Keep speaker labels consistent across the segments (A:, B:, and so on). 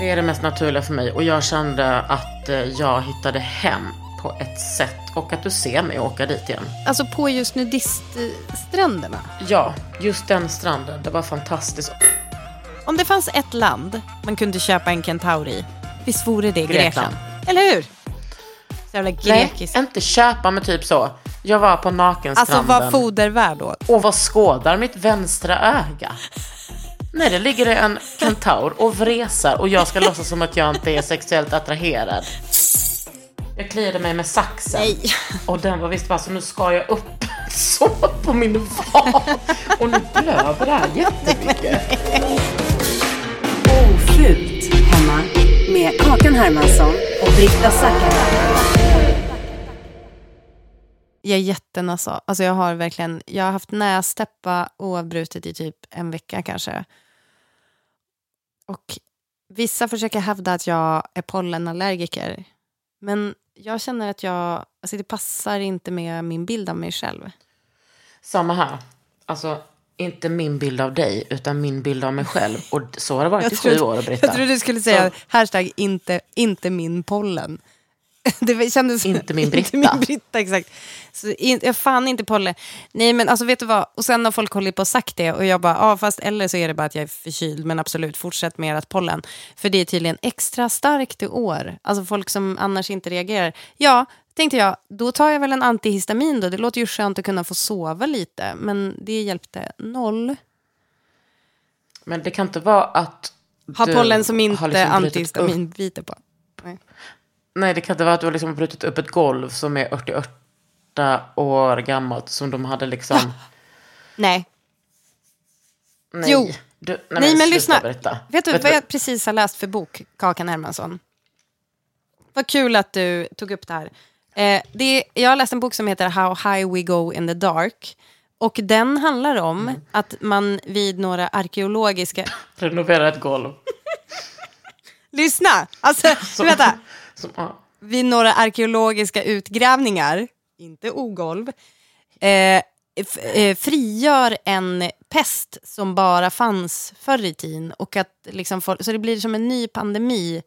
A: Det är det mest naturliga för mig och jag kände att eh, jag hittade hem på ett sätt och att du ser mig åka dit igen.
B: Alltså på just nudiststränderna.
A: Ja, just den stranden, det var fantastiskt.
B: Om det fanns ett land man kunde köpa en kentaur i, visst vore det Grekland?
A: Grekland.
B: Eller hur? Så jävla
A: Nej,
B: grekiskt.
A: inte köpa men typ så. Jag var på
B: Alltså
A: nakenstranden
B: vad fodervärd åt.
A: och vad skådar mitt vänstra öga? Nej, det ligger det en kentaur och vresar och jag ska låtsas som att jag inte är sexuellt attraherad. Jag kliade mig med saxen.
B: Nej.
A: Och den var visst bara så nu ska jag upp så på min van. Och nu blöder det här jättemycket.
C: Ofult hemma med Kakan Hermansson och Britta Zackari.
B: Jag är jättenasal. Alltså jag har verkligen, jag har haft nästäppa oavbrutet i typ en vecka kanske. Och vissa försöker hävda att jag är pollenallergiker. Men jag känner att jag, alltså det passar inte med min bild av mig själv.
A: Samma här. Alltså, inte min bild av dig, utan min bild av mig själv. Och så har det varit i sju år, Britta.
B: jag trodde du skulle säga
A: Så-
B: hashtag inte, inte min pollen. Det kändes
A: Inte min Britta.
B: Inte min Britta, exakt. Så in, jag fan inte pollen. Nej men alltså vet du vad, och sen har folk hållit på och sagt det och jag bara, ja fast eller så är det bara att jag är förkyld men absolut fortsätt med ert pollen. För det är tydligen extra starkt i år. Alltså folk som annars inte reagerar. Ja, tänkte jag, då tar jag väl en antihistamin då. Det låter ju skönt att kunna få sova lite men det hjälpte noll.
A: Men det kan inte vara att du
B: pollen som inte
A: liksom
B: antihistamin biter på. Nej.
A: Nej, det kan inte vara att du har liksom brutit upp ett golv som är 88 år gammalt. Som de hade liksom...
B: Nej.
A: Nej.
B: Jo.
A: Du, nej,
B: Nej, men
A: sluta
B: lyssna.
A: Berätta.
B: Vet du
A: Vet
B: vad jag precis har läst för bok, Kakan Hermansson? Vad kul att du tog upp det här. Eh, det är, jag har läst en bok som heter How High We Go In The Dark. Och den handlar om
A: Mm.
B: att man vid några arkeologiska...
A: Renovera ett golv.
B: Lyssna! Alltså, vänta.
A: Som, ja.
B: vid några arkeologiska utgrävningar, inte ogolv, eh, eh, frigör en pest som bara fanns förr i tiden. Och att liksom folk, så det blir som en ny pandemi,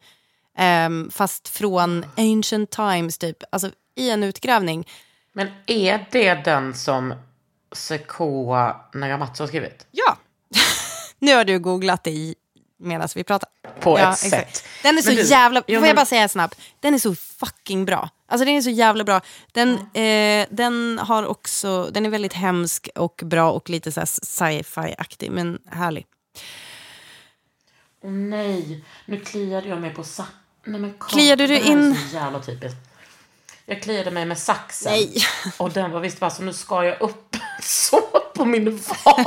B: ehm, fast från ancient times, typ. Alltså i en utgrävning.
A: Men är det den som Sekoa Nagamatsu har skrivit?
B: Ja! nu har du googlat det i medan vi pratar.
A: På
B: Ja,
A: ett
B: exakt.
A: sätt.
B: Den är så
A: du,
B: jävla,
A: jo,
B: får jag bara säga snabbt, den är så fucking bra. Alltså den är så jävla bra. Den, eh, den har också, den är väldigt hemsk och bra och lite så sci-fi-aktig, men härlig.
A: Åh nej, nu kliade jag mig på sa- Nej, men Karin,
B: Kliade du in-
A: så jävla typiskt. Jag kliade mig med saxen.
B: Nej.
A: Och den var visst bara så nu ska jag upp så på min van.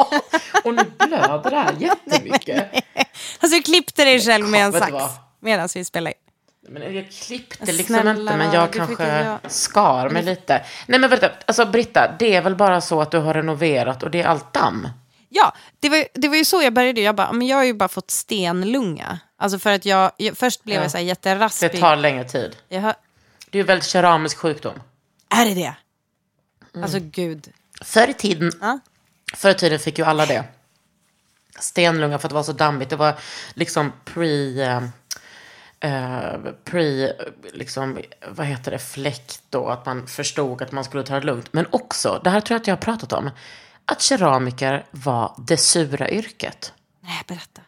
A: Och nu blöder det här jättemycket.
B: Alltså du klippte dig själv med en sax medan vi spelade in.
A: Men jag klippte
B: Snälla,
A: liksom inte, men jag kanske
B: göra-
A: skar mig lite. Nej men vänta, alltså Britta, det är väl bara så att du har renoverat och det är allt damm?
B: Ja, det var, det var ju så jag började. Jag bara, men jag har ju bara fått stenlunga. Alltså för att jag, jag först blev
A: Ja.
B: jag så här
A: Det
B: jätteraspig.
A: tar längre tid.
B: Jag hör,
A: Det är ju väldigt keramisk sjukdom.
B: är det det? Alltså gud.
A: Förr i tiden,
B: Ja.
A: Förr i tiden fick ju alla det. Stenlunga för att det var så dammigt. Det var liksom pre... eh, eh, pre, liksom, vad heter det, fläkt då. Att man förstod att man skulle ta det lugnt. Men också, det här tror jag att jag har pratat om. Att keramiker var det sura yrket.
B: Nej, berätta.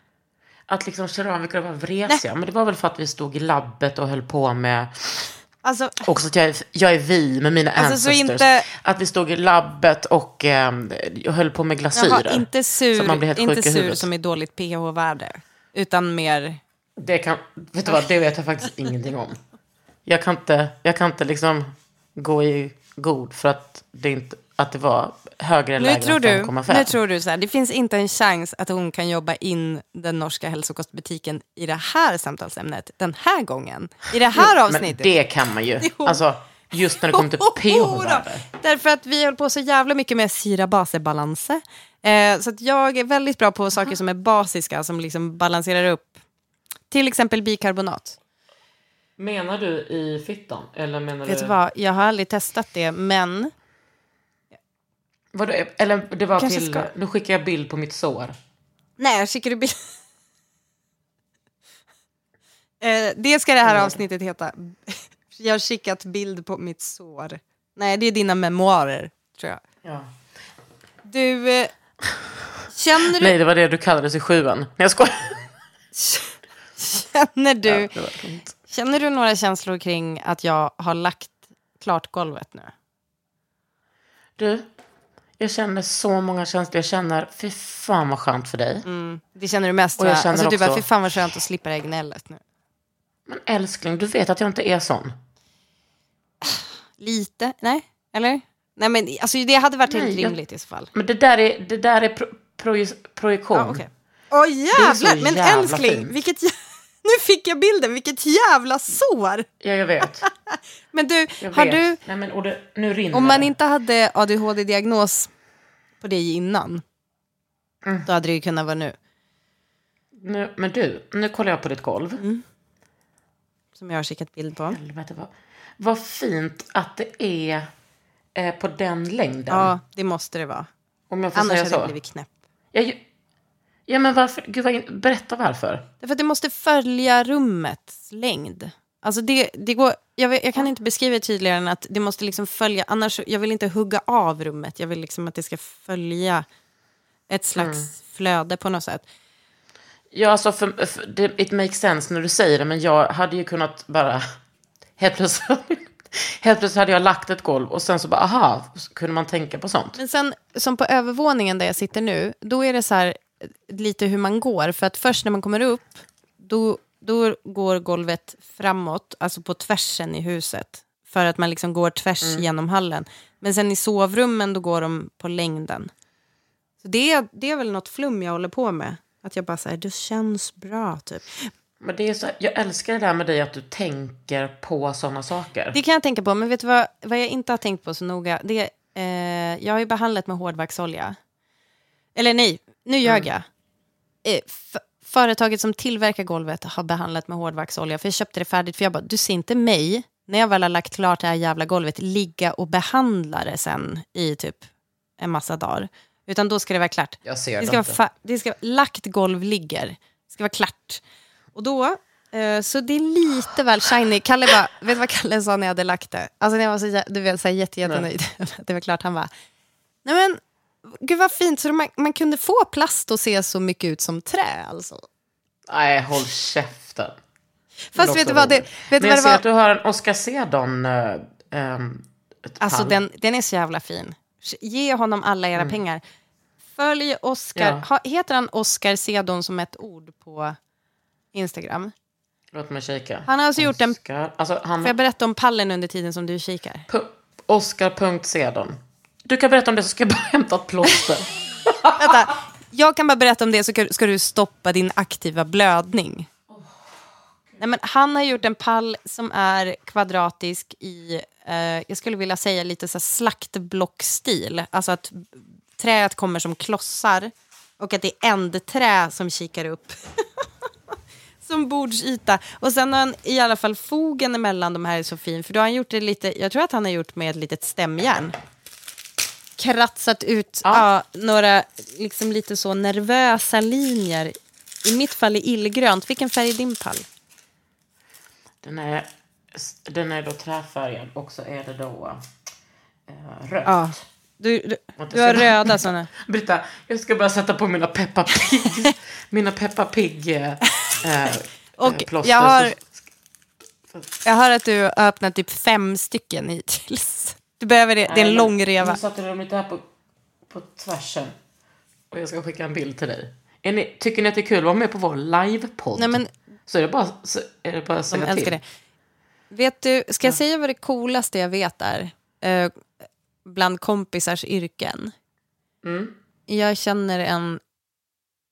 A: Att liksom keramiker var vresiga. Men det var väl för att vi stod i labbet och höll på med
B: Alltså,
A: Också att jag är, jag är vi med mina
B: Alltså, så
A: ancestors.
B: inte-
A: Att vi stod i labbet och eh, jag höll på med glasyrer.
B: jaha, inte
A: Så att man blir
B: sur,
A: helt
B: inte sur som är dåligt pH-värde. Utan mer...
A: Det, kan, vet du vad, det vet jag faktiskt ingenting om. Jag kan inte, jag kan inte liksom gå i god för att det, inte, att det var högre eller lägre
B: tror,
A: än
B: du,
A: 5,5.
B: nu tror du så här, det finns inte en chans att hon kan jobba in den norska hälsokostbutiken i det här samtalsämnet den här gången. I det här
A: Men
B: avsnittet.
A: det kan man ju.
B: Jo.
A: Alltså, just när det kommer till pH-värde.
B: Därför att vi höll på så jävla mycket med syra base balanse. Eh, så att jag är väldigt bra på saker som är basiska, som liksom balanserar upp. Till exempel bikarbonat.
A: Menar du i fittan? Eller menar
B: Vet
A: du...
B: vad, jag har aldrig testat det, men
A: Vadå, eller det var
B: Kanske
A: till...
B: ska.
A: Nu skickar jag bild på mitt sår.
B: nej, skickar du bild? eh, det ska det här avsnittet heta. jag har skickat bild på mitt sår. Nej, det är dina memoarer, tror jag.
A: Ja.
B: Du, eh, känner du...
A: Nej, det var det du kallades i sjuan. Nej, jag skojar.
B: Känner du,
A: Ja.
B: Känner du några känslor kring att jag har lagt klart golvet nu?
A: Du, jag känner så många känslor. Jag känner, fy fan vad skönt för dig.
B: Det känner du mest
A: Och jag
B: va?
A: känner
B: Alltså, du bara,
A: också-
B: fy fan vad skönt att slippa det här gnället nu.
A: Men älskling, du vet att jag inte är sån.
B: Lite, nej? Eller? Nej men alltså det hade varit helt
A: Nej, jag-
B: rimligt i så fall.
A: Men det där är, det där är pro, proje- projektion.
B: Ja, okej. Åh jävlar, men
A: jävla
B: älskling,
A: fint.
B: vilket jä- nu fick jag bilden, vilket jävla sår!
A: Ja, jag vet.
B: Men du,
A: Jag
B: har
A: vet.
B: du,
A: Nej, men, och det, nu rinner
B: om man inte hade ADHD-diagnos på dig innan,
A: Mm.
B: då hade det ju kunnat vara nu.
A: Nu, men du, nu kollar jag på ditt golv.
B: Mm. Som jag har skickat bild på.
A: Helvete, vad, vad fint att det är eh, på den längden.
B: Ja, det måste det vara.
A: Om jag får
B: Annars
A: säga
B: hade
A: så.
B: jag blivit knäpp.
A: Ja, ju- ja, men varför? Gud, vad berätta varför.
B: Därför att det måste följa rummets längd. Alltså det, det går, jag, jag kan inte beskriva det tydligare än att det måste liksom följa, annars, jag vill inte hugga av rummet, jag vill liksom att det ska följa ett slags
A: Mm.
B: flöde på något sätt.
A: Ja, alltså, för, för, det, it makes sense när du säger det, men jag hade ju kunnat bara... Helt plötsligt, helt plötsligt hade jag lagt ett golv och sen så bara, aha, kunde man tänka på sånt.
B: Men sen, som på övervåningen där jag sitter nu, då är det så här lite hur man går. För att först när man kommer upp, då, då går golvet framåt, alltså på tvärsen i huset. För att man liksom går tvärs genom hallen. Men sen i sovrummen, då går de på längden. Så det är, det är väl något flum jag håller på med. Att jag bara säger, det känns bra typ.
A: Men det är så, jag älskar det där med dig att du tänker på sådana saker.
B: Det kan jag tänka på, men vet du vad, vad jag inte har tänkt på så noga? Det, är, eh, jag har ju behandlat med hårdvaxolja. Eller nej, nu ljög jag. Eh, f- företaget som tillverkar golvet har behandlat med hårdvaxolja. För jag köpte det färdigt, för jag bara, du ser inte mig, när jag väl har lagt klart det här jävla golvet, ligga och behandla det sen i typ en massa dagar. Utan då ska det vara klart.
A: Jag ser
B: det ska vara det ska lagt golv ligger. Det ska vara klart. Och då, eh, så det är lite väl shiny. Kalle bara, vet du vad Kalle sa när jag hade lagt det? Alltså när jag var så, du vet, så här, jätte, jättenöjd. det var klart, han bara, nej men, gud vad fint. Så man, man kunde få plast att se så mycket ut som trä alltså.
A: Nej, håll käften.
B: Fast vet du vad, det, vet
A: Men
B: vad
A: jag
B: det
A: ser
B: var?
A: att du har en Oscar Sedon... Uh, um,
B: Alltså den, den är så jävla fin. Ge honom alla era pengar. Följ Oscar.
A: Mm. Ja.
B: Ha, heter han Oscar Sedon som ett ord på Instagram?
A: Låt mig kika.
B: Han har alltså gjort en-
A: Oscar, alltså han,
B: Får jag berätta om pallen under tiden som du kikar?
A: Oscar.sedon. Du kan berätta om det så ska jag bara hämta ett plåster.
B: Vänta, jag kan bara berätta om det så ska- du stoppa din aktiva blödning. Nej, men han har gjort en pall som är kvadratisk i, eh, jag skulle vilja säga lite så här slaktblockstil. Alltså att träet kommer som klossar Och att det är ändträ som kikar upp. som bordsyta. Och sen har han i alla fall fogen emellan de här är så fin. För då har han gjort det lite, jag tror att han har gjort med ett litet stämjärn. Kratsat ut ja. några liksom lite så nervösa linjer. I mitt fall är illgrönt. Vilken färg är din pall?
A: Den är, den är då träfärgad och så är det då eh, rött.
B: Ja. Du, du, du har röda sådana.
A: Britta, jag ska bara sätta på mina Peppa Pig. mina Peppa Pig eh, eh
B: och plåster. Jag har, jag har att du har öppnat typ fem stycken hittills. Du behöver det, det är en lång reva.
A: Nu satte de lite här på, på tvärsen. Och jag ska skicka en bild till dig. Ni, tycker ni att det är kul att vara med på vår livepodd? Nej, men, så är det bara, så är det bara att säga till. Det.
B: Vet du, ska jag säga vad det coolaste jag vet är? Uh, bland kompisars yrken. Mm. Jag känner en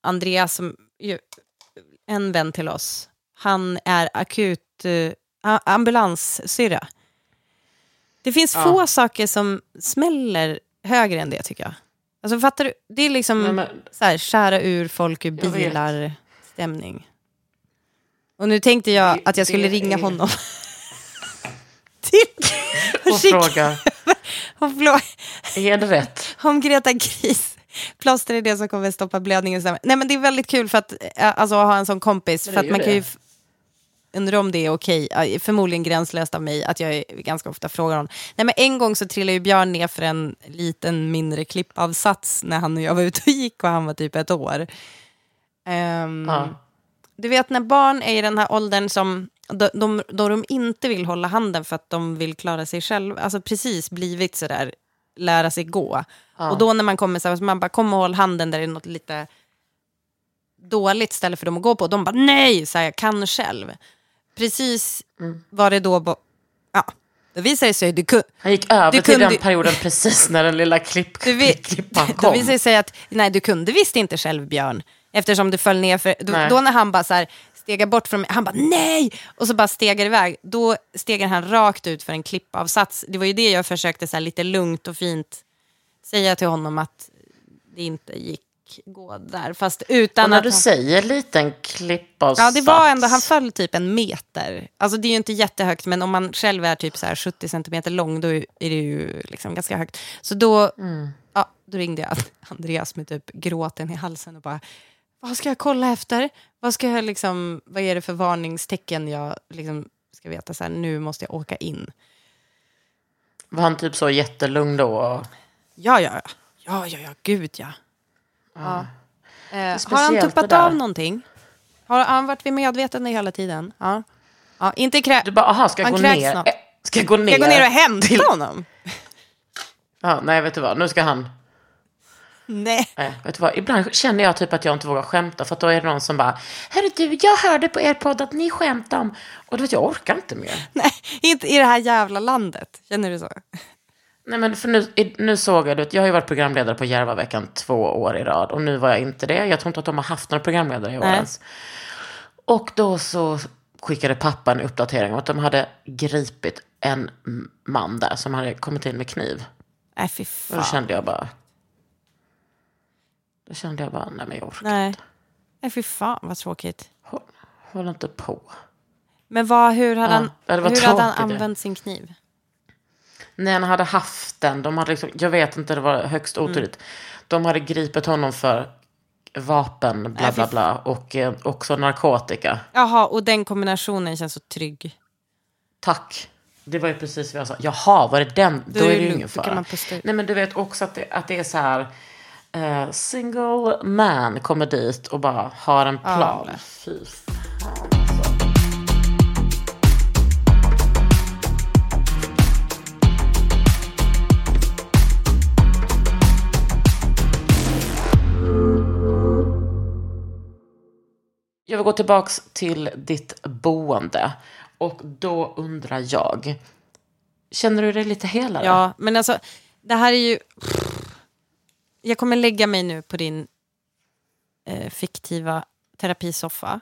B: Andreas, som, en vän till oss. Han är akut uh, ambulanssyrra. Det finns ja. få saker som smäller högre än det tycker jag. Alltså fattar du? Det är liksom Nej, men, så här, skära ur folk ur bilar-stämning. Och nu tänkte jag att jag skulle ringa honom.
A: Till och fråga.
B: och fråga.
A: Är det rätt?
B: Om Greta Gris plåster är det som kommer stoppa blödningen. Nej men det är väldigt kul för att, eh, alltså, ha en sån kompis. För att man det. kan ju undrar om det är okej, förmodligen gränslöst av mig att jag ganska ofta frågar honom. Nej, men en gång så trillade ju Björn ner för en liten mindre klippavsats när han och jag var ute och gick och han var typ ett år. Um, ja. Du vet när barn är i den här åldern som då de, de, de inte vill hålla handen för att de vill klara sig själva, alltså precis blivit sådär, lära sig gå. Ja. Och då när man kommer så här, man bara kom och håll handen där det är något lite dåligt ställe för dem att gå på. De bara nej, så här, jag kan själv precis mm. var det då... Ja, då visade det sig... Du ku,
A: Han gick över till kunde, den perioden precis när den lilla klipp, du, klippan kom.
B: Då visade det sig att nej, du kunde visst inte själv, Björn. Eftersom du föll ner. För, då, då, när han bara så här, stegar bort från mig, han bara nej! Och så bara stegar iväg. Då stegar han rakt ut för en klippavsats. Det var ju det jag försökte så här, lite lugnt och fint säga till honom att det inte gick gå där. Fast utan
A: och när
B: att
A: du
B: han...
A: säger liten klippavsats.
B: Ja, det var ändå, han föll typ en meter. Alltså det är ju inte jättehögt, men om man själv är typ så här 70 centimeter lång, då är det ju liksom ganska högt. Så då, mm. ja, då ringde jag Andreas med typ gråten i halsen och bara, vad ska jag kolla efter? Vad, ska jag liksom, vad är det för varningstecken jag liksom ska veta? Så här, nu måste jag åka in.
A: Var han typ så jättelugn då?
B: Ja, ja, ja. Ja, ja, ja, gud ja. Ja. Eh, har han tuppat av någonting? Har han varit vid medvetande hela tiden? Ja. ja inte krä...
A: Du bara, aha, ska jag gå ner? Något. Ska jag gå ner?
B: Ska jag gå ner och hämta till... honom?
A: Ja, nej, vet du vad, nu ska han...
B: Nej.
A: nej. Vet du vad, ibland känner jag typ att jag inte vågar skämta för att då är det någon som bara, hörru du, jag hörde på er podd att ni skämtar om... Och du vet, jag orkar inte mer.
B: Nej, inte i det här jävla landet. Känner du så?
A: Nej, men för nu, nu såg jag, jag har ju varit programledare på Järvaveckan två år i rad och nu var jag inte det. Jag tror inte att de har haft några programledare i år ens. Och då så skickade pappa en uppdatering om att de hade gripit en man där som hade kommit in med kniv.
B: Nej, fy fan.
A: Och då kände jag bara... Då kände jag bara, nej men jag orkar nej. inte.
B: Nej, fy fan vad tråkigt.
A: Håll, håll inte på.
B: Men vad, hur hade ja, han, hur hade han använt sin kniv?
A: När han hade haft den, de hade liksom, jag vet inte, det var högst mm. otydligt. Mm. De hade gripit honom för vapen, bla bla bla, och eh, också narkotika.
B: Jaha, och den kombinationen känns så trygg.
A: Tack. Det var ju precis vad jag sa. Jaha, var det den? Då, Då är det ju ingen fara. Nej, men du vet också att det, att det är så här. Uh, single man kommer dit och bara har en plan. Ja, Fy fan. Jag vill gå tillbaka till ditt boende. Och då undrar jag, känner du dig lite helare?
B: Ja, men alltså, det här är ju... Jag kommer lägga mig nu på din eh, fiktiva terapisoffa.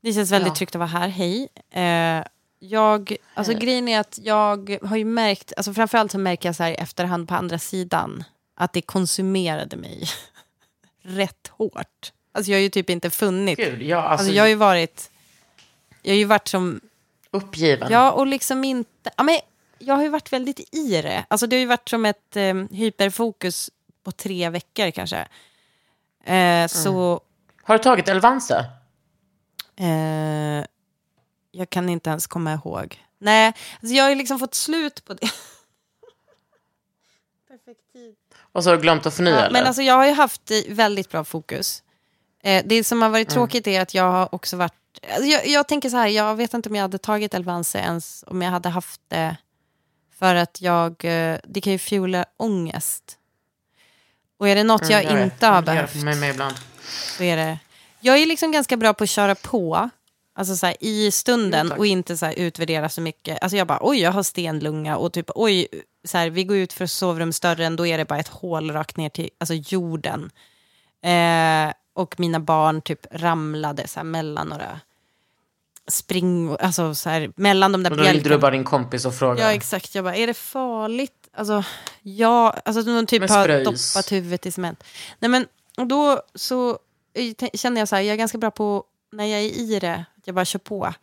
B: Det känns väldigt ja. tryggt att vara här, hej. Eh, jag, alltså hej. grejen är att jag har ju märkt, alltså framförallt så märker jag så här i efterhand på andra sidan, att det konsumerade mig rätt hårt. Alltså jag har ju typ inte funnit.
A: Gud, ja, alltså,
B: Alltså jag har ju varit, jag har ju varit som,
A: uppgiven.
B: ja och liksom inte, ja men jag har ju varit väldigt i det. Alltså det har ju varit som ett eh, hyperfokus på tre veckor kanske. Eh, Så
A: Har du tagit Elvanse?
B: eh, jag kan inte ens komma ihåg. Nej, alltså jag har ju liksom fått slut på det.
A: Och så har du glömt att förnya
B: Ja,
A: eller?
B: men alltså jag har ju haft väldigt bra fokus. Eh, det som har varit tråkigt är att jag har också varit... Alltså jag, jag tänker så här, jag vet inte om jag hade tagit Elvanse ens om jag hade haft det. För att jag... eh, Det kan ju fuela ångest. Och är det något jag,
A: Mm,
B: inte har behövt
A: för mig med ibland.
B: så är det... Jag är liksom ganska bra på att köra på. Alltså så här, i stunden
A: tack.
B: och inte så här, utvärdera så mycket. Alltså jag bara, oj, jag har stenlunga och typ, oj, så här, vi går ut för sovrumsdörren, då är det bara ett hål rakt ner till alltså, jorden. Eh, och mina barn typ ramlade så här, mellan några spring, alltså så här, mellan de där
A: Och då ringde du
B: bjälkarna.
A: bara din kompis och frågade.
B: Ja, exakt. Jag bara, är det farligt? Alltså, ja, alltså de typ har doppat huvudet i cement. Nej, men och då så eh, känner jag så här, jag är ganska bra på, när jag är i det, att jag bara kör på.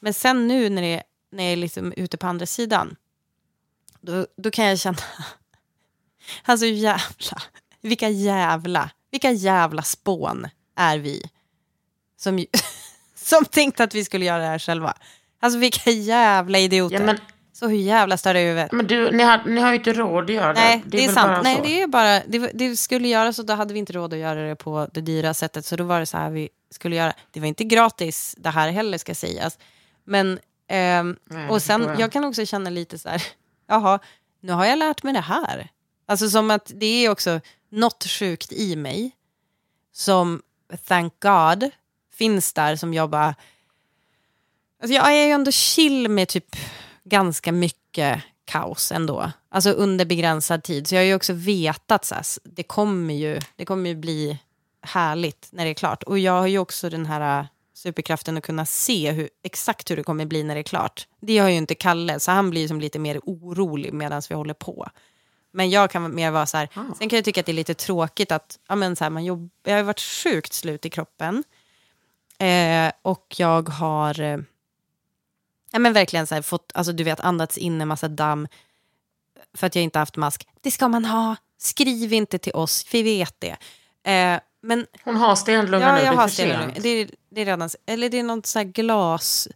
B: Men sen nu när, det, när jag är liksom ute på andra sidan, då, då kan jag känna, alltså jävla, vilka jävla, vilka jävla spån är vi? Som, som tänkte att vi skulle göra det här själva. Alltså vilka jävla idioter.
A: Ja, men,
B: Så hur jävla större i huvudet?
A: men du, ni har, ni har ju inte råd att göra
B: Nej,
A: det.
B: det är,
A: väl
B: sant.
A: bara
B: Nej,
A: så.
B: det är bara, det, det skulle göras och då hade vi inte råd att göra det på det dyra sättet. Så då var det så här vi skulle göra. Det var inte gratis det här heller ska sägas. Men, ehm,
A: Nej,
B: och
A: det
B: sen, jag.
A: jag.
B: kan också känna lite så här, jaha, nu har jag lärt mig det här. Alltså som att det är också något sjukt i mig som, thank God, finns där som jag bara... Alltså jag är ju ändå chill med typ ganska mycket kaos ändå. Alltså under begränsad tid. Så jag har ju också vetat så här, det kommer ju, det kommer ju bli härligt när det är klart. Och jag har ju också den här äh, superkraften att kunna se hur, exakt hur det kommer bli när det är klart. Det har ju inte Kalle, så han blir som lite mer orolig medan vi håller på. Men jag kan mer vara så här, sen kan jag tycka att det är lite tråkigt att, ja men så här, man jobb, jag har varit sjukt slut i kroppen. Eh, och jag har, eh, ja men verkligen så här, fått, alltså du vet andats in en massa damm för att jag inte haft mask. Det ska man ha, skriv inte till oss, vi vet det. Eh, men
A: Hon har stenlunga
B: Ja,
A: nu,
B: jag
A: det är
B: har stenlunga. Det är, det är redan, eller det är något så här glas,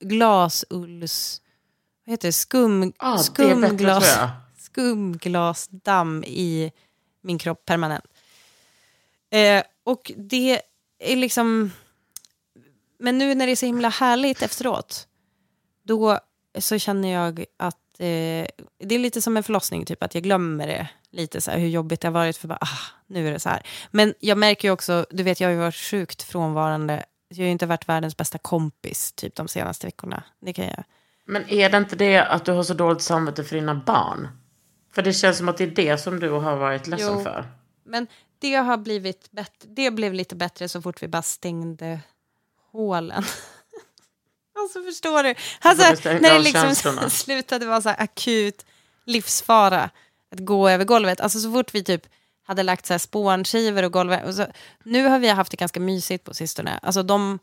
B: glasulls, vad heter det, skum,
A: det bättre
B: skumglas,
A: jag
B: skumglasdamm i min kropp permanent. Eh, och det är liksom, men nu när det är så himla härligt efteråt, då så känner jag att eh, det är lite som en förlossning, typ att jag glömmer det lite så här, hur jobbigt det har varit för bara, ah, nu är det så här. Men jag märker ju också, du vet jag har ju varit sjukt frånvarande, jag har ju inte varit världens bästa kompis typ de senaste veckorna. Det kan jag.
A: Men är det inte det att du har så dåligt samvete för dina barn? För det känns som att det är det som du har varit ledsen
B: Jo.
A: för.
B: Men det har blivit bättre, det blev lite bättre så fort vi bara stängde hålen. alltså förstår du? Alltså, när det liksom slutade vara så akut livsfara att gå över golvet. Alltså så fort vi typ hade lagt så här spånskivor och golvet. Och så, nu har vi haft det ganska mysigt på sistone. Alltså de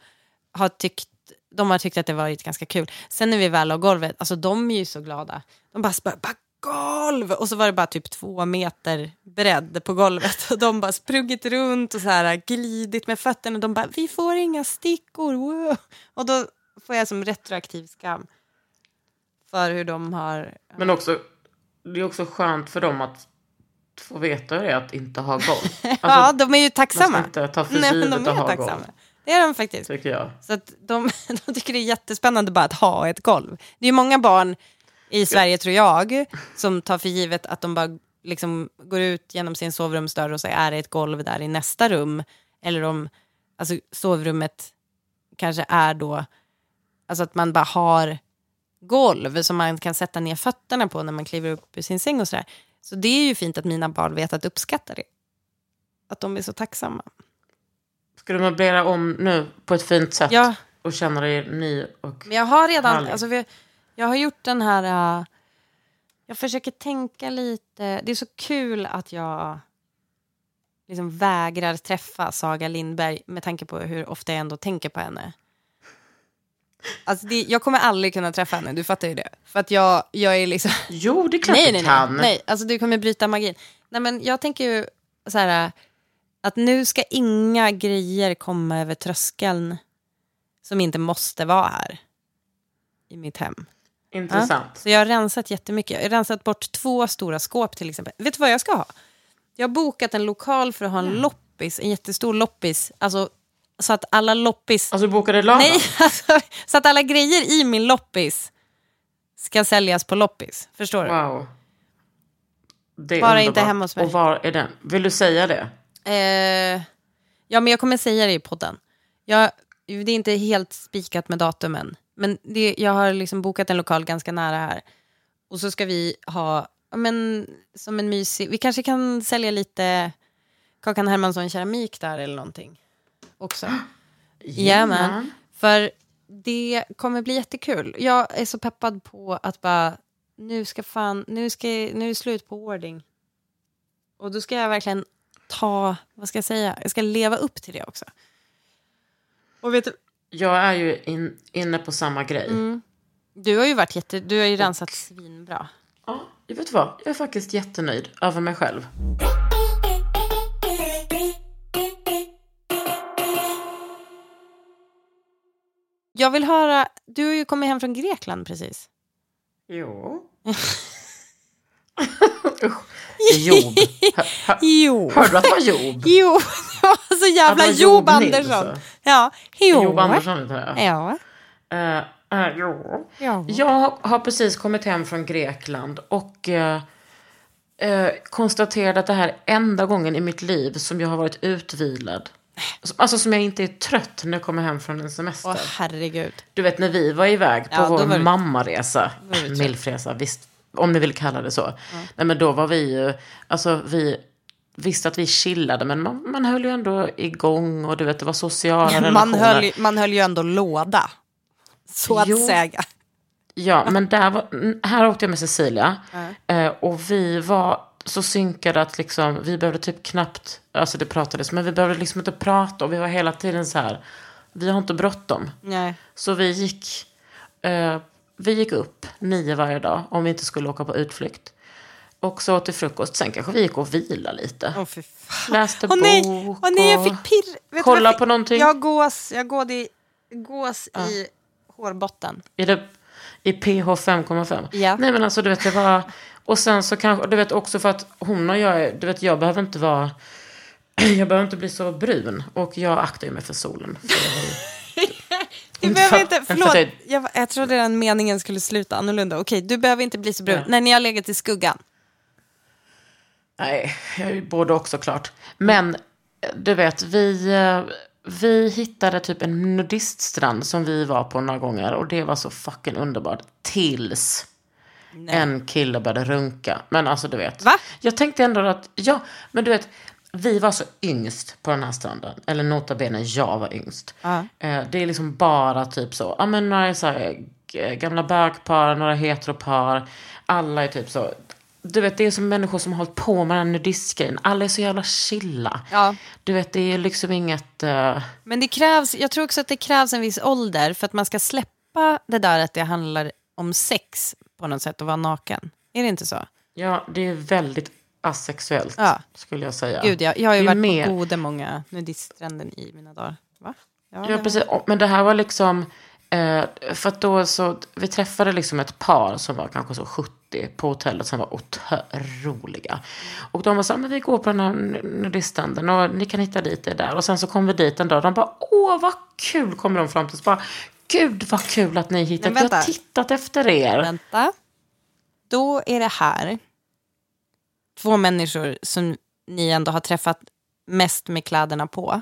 B: har tyckt de har tyckt att det varit ganska kul. Sen när vi väl har golvet, alltså de är ju så glada. De bara, bara, bara golv! Och så var det bara typ två meter bredd på golvet. Och de bara sprungit runt och så här glidit med fötterna. Och de bara, vi får inga stickor. Wow. Och då får jag som retroaktiv skam. För hur de har...
A: Men också, det är också skönt för dem att få veta hur det är att inte ha golv.
B: ja,
A: Alltså,
B: de är ju tacksamma.
A: man ska inte ta för
B: Nej, men de
A: att
B: är
A: ha
B: tacksamma.
A: golv.
B: Det är de faktiskt.
A: Tycker jag.
B: Så att de, de tycker det är jättespännande bara att ha ett golv. Det är ju många barn i Sverige, tror jag, som tar för givet att de bara liksom går ut genom sin sovrumsdörr och så är det ett golv där i nästa rum. Eller om alltså, sovrummet kanske är då, alltså att man bara har golv som man kan sätta ner fötterna på när man kliver upp ur sin säng och sådär. Så det är ju fint att mina barn vet att uppskatta det. Att de är så tacksamma.
A: Ska du möblera om nu på ett fint sätt?
B: Ja.
A: Och känna dig ny och...
B: Men jag har redan, alltså vi, jag har gjort den här, uh, jag försöker tänka lite, det är så kul att jag liksom vägrar träffa Saga Lindberg med tanke på hur ofta jag ändå tänker på henne. Alltså det, jag kommer aldrig kunna träffa henne, du fattar ju det. För att jag, jag är liksom...
A: Jo, det är klart
B: nej, nej, nej, nej, alltså du kommer bryta magin. Nej, men jag tänker ju så här, att nu ska inga grejer komma över tröskeln som inte måste vara här i mitt hem.
A: Intressant.
B: Ja, så jag har rensat jättemycket. Jag har rensat bort två stora skåp till exempel. Vet du vad jag ska ha? Jag har bokat en lokal för att ha en loppis, en jättestor loppis. Alltså, så att alla loppis...
A: Alltså bokade lördag?
B: Nej, alltså, så att alla grejer i min loppis ska säljas på loppis. Förstår du?
A: Wow. Det är
B: Bara
A: underbart.
B: inte hemma hos mig.
A: Och var är den? Vill du säga det?
B: Eh, ja, men jag kommer säga det i podden. Jag, det är inte helt spikat med datumen. Men det, jag har liksom bokat en lokal ganska nära här. Och så ska vi ha, men, som en mysig... Vi kanske kan sälja lite Kakan Hermansson keramik där eller någonting. Också. Jajamän. För det kommer bli jättekul. Jag är så peppad på att bara, nu ska fan, nu, ska, nu är det slut på wording. Och då ska jag verkligen ta, vad ska jag säga, jag ska leva upp till det också. Och vet du,
A: Jag är ju in, inne på samma grej.
B: Mm. du har ju varit jätte, du har ju rensat svinbra.
A: Ja, jag vet vad? Jag är faktiskt jättenöjd över mig själv.
B: Jag vill höra, du har ju kommit hem från Grekland precis.
A: Jo. Usch. Job. Hör, hör,
B: Jo.
A: hörde du att det var Job?
B: Jo, det var så jävla
A: Att det var
B: Job
A: Job Nilsson.
B: Andersson. Ja, jo.
A: Job Andersson heter det.
B: Ja.
A: Uh, uh, jo.
B: Ja.
A: Jag har precis kommit hem från Grekland och uh, uh, konstaterade att det här är enda gången i mitt liv som jag har varit utvilad. Alltså som jag inte är trött när jag kommer hem från en semester.
B: Åh herregud.
A: Du vet när vi var iväg på
B: Ja,
A: vår mammaresa, milfresa, visst, om ni vill kalla det så. Nej men då var vi ju, alltså vi visste att vi chillade men man, man höll ju ändå igång och du vet det var sociala
B: Man
A: relationer.
B: höll, man höll ju ändå låda. Så att
A: Jo.
B: säga.
A: Ja, men där var, mm, här åkte jag med Cecilia. Eh, och vi var så synkade att liksom, vi behövde typ knappt, alltså det pratades, men vi behövde liksom inte prata. Och vi var hela tiden så här, vi har inte bråttom.
B: Nej.
A: Så vi gick, eh, vi gick upp nio varje dag om vi inte skulle åka på utflykt. Och så till frukost, sen kanske vi gick och vila lite.
B: Åh.
A: Läste
B: Åh nej,
A: bok
B: Åh nej, jag fick pirr.
A: Kolla på någonting.
B: Jag gås, jag går i, gås i hårbotten.
A: Är det i PH 5,5?
B: Ja.
A: Nej men alltså du vet det var... Och sen så kanske, du vet också för att hon och jag, du vet jag behöver inte vara... Jag behöver inte bli så brun. Och jag aktar ju mig för solen. Ju-
B: Du behöver inte,
A: för
B: förlåt,
A: jag-
B: jag, trodde den meningen skulle sluta annorlunda. Okej, du behöver inte bli så brun. När ni har legat i skuggan.
A: Nej, jag är ju både också klart. Men du vet, vi, eh, vi hittade typ en nudiststrand som vi var på några gånger. Och det var så fucking underbart. Tills en kille började runka. Men alltså du vet.
B: Va?
A: Jag tänkte ändå att, ja, men du vet. Vi var så yngst på den här stranden. Eller nota bene, jag var yngst. Eh, Det är liksom bara typ så, ja men några så här, g- gamla bögpar, några heteropar. Alla är typ så. Du vet, det är som människor som har hållit på med den nudistgrejen. Alla är så jävla chilla.
B: Ja.
A: Du vet, det är liksom inget... eh,
B: Men det krävs, jag tror också att det krävs en viss ålder för att man ska släppa det där att det handlar om sex på något sätt och vara naken. Är det inte så?
A: ja, det är väldigt asexuellt,
B: Ja.
A: skulle jag säga.
B: Gud, jag, jag har ju varit
A: mer-
B: på gode många nudiststränder i mina dagar. Va?
A: Ja,
B: det-
A: precis. Men det här var liksom... Eh, för att då så... Vi träffade liksom ett par som var kanske så 70 på hotellet som var otroliga. Och de var så här, men vi går på den här nudiststranden och ni kan hitta dit det där. Och sen så kom vi dit en dag och de bara, åh vad kul, kommer de fram till oss. Bara, Gud vad kul att ni hittat. Vi har tittat efter er.
B: Vänta. Då är det här två människor som ni ändå har träffat mest med kläderna på.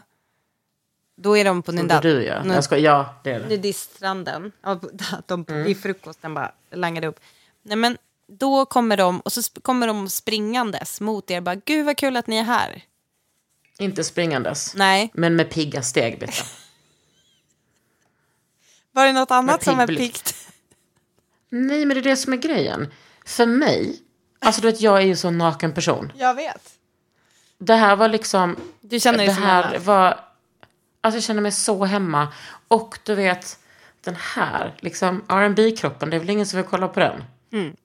B: Då är de på
A: Trodde du ja.
B: nu-
A: Jag ska, ja, det är det.
B: nudiststranden. Att de
A: Mm.
B: i frukosten bara langade upp. Nej, men då kommer de och så kommer de springandes mot er. Bara, Gud vad kul att ni är här.
A: Inte springandes.
B: Nej,
A: Men med pigga steg, Britta.
B: var det något annat som är piggt?
A: Nej, men det är det som är grejen. För mig, alltså du vet, jag är ju så naken person.
B: Jag vet.
A: det här var liksom...
B: Du känner dig
A: det
B: som
A: här
B: hemma.
A: var... Alltså jag känner mig så hemma. Och du vet, den här, liksom rb kroppen det är väl ingen som vill kolla på den?
B: Mm.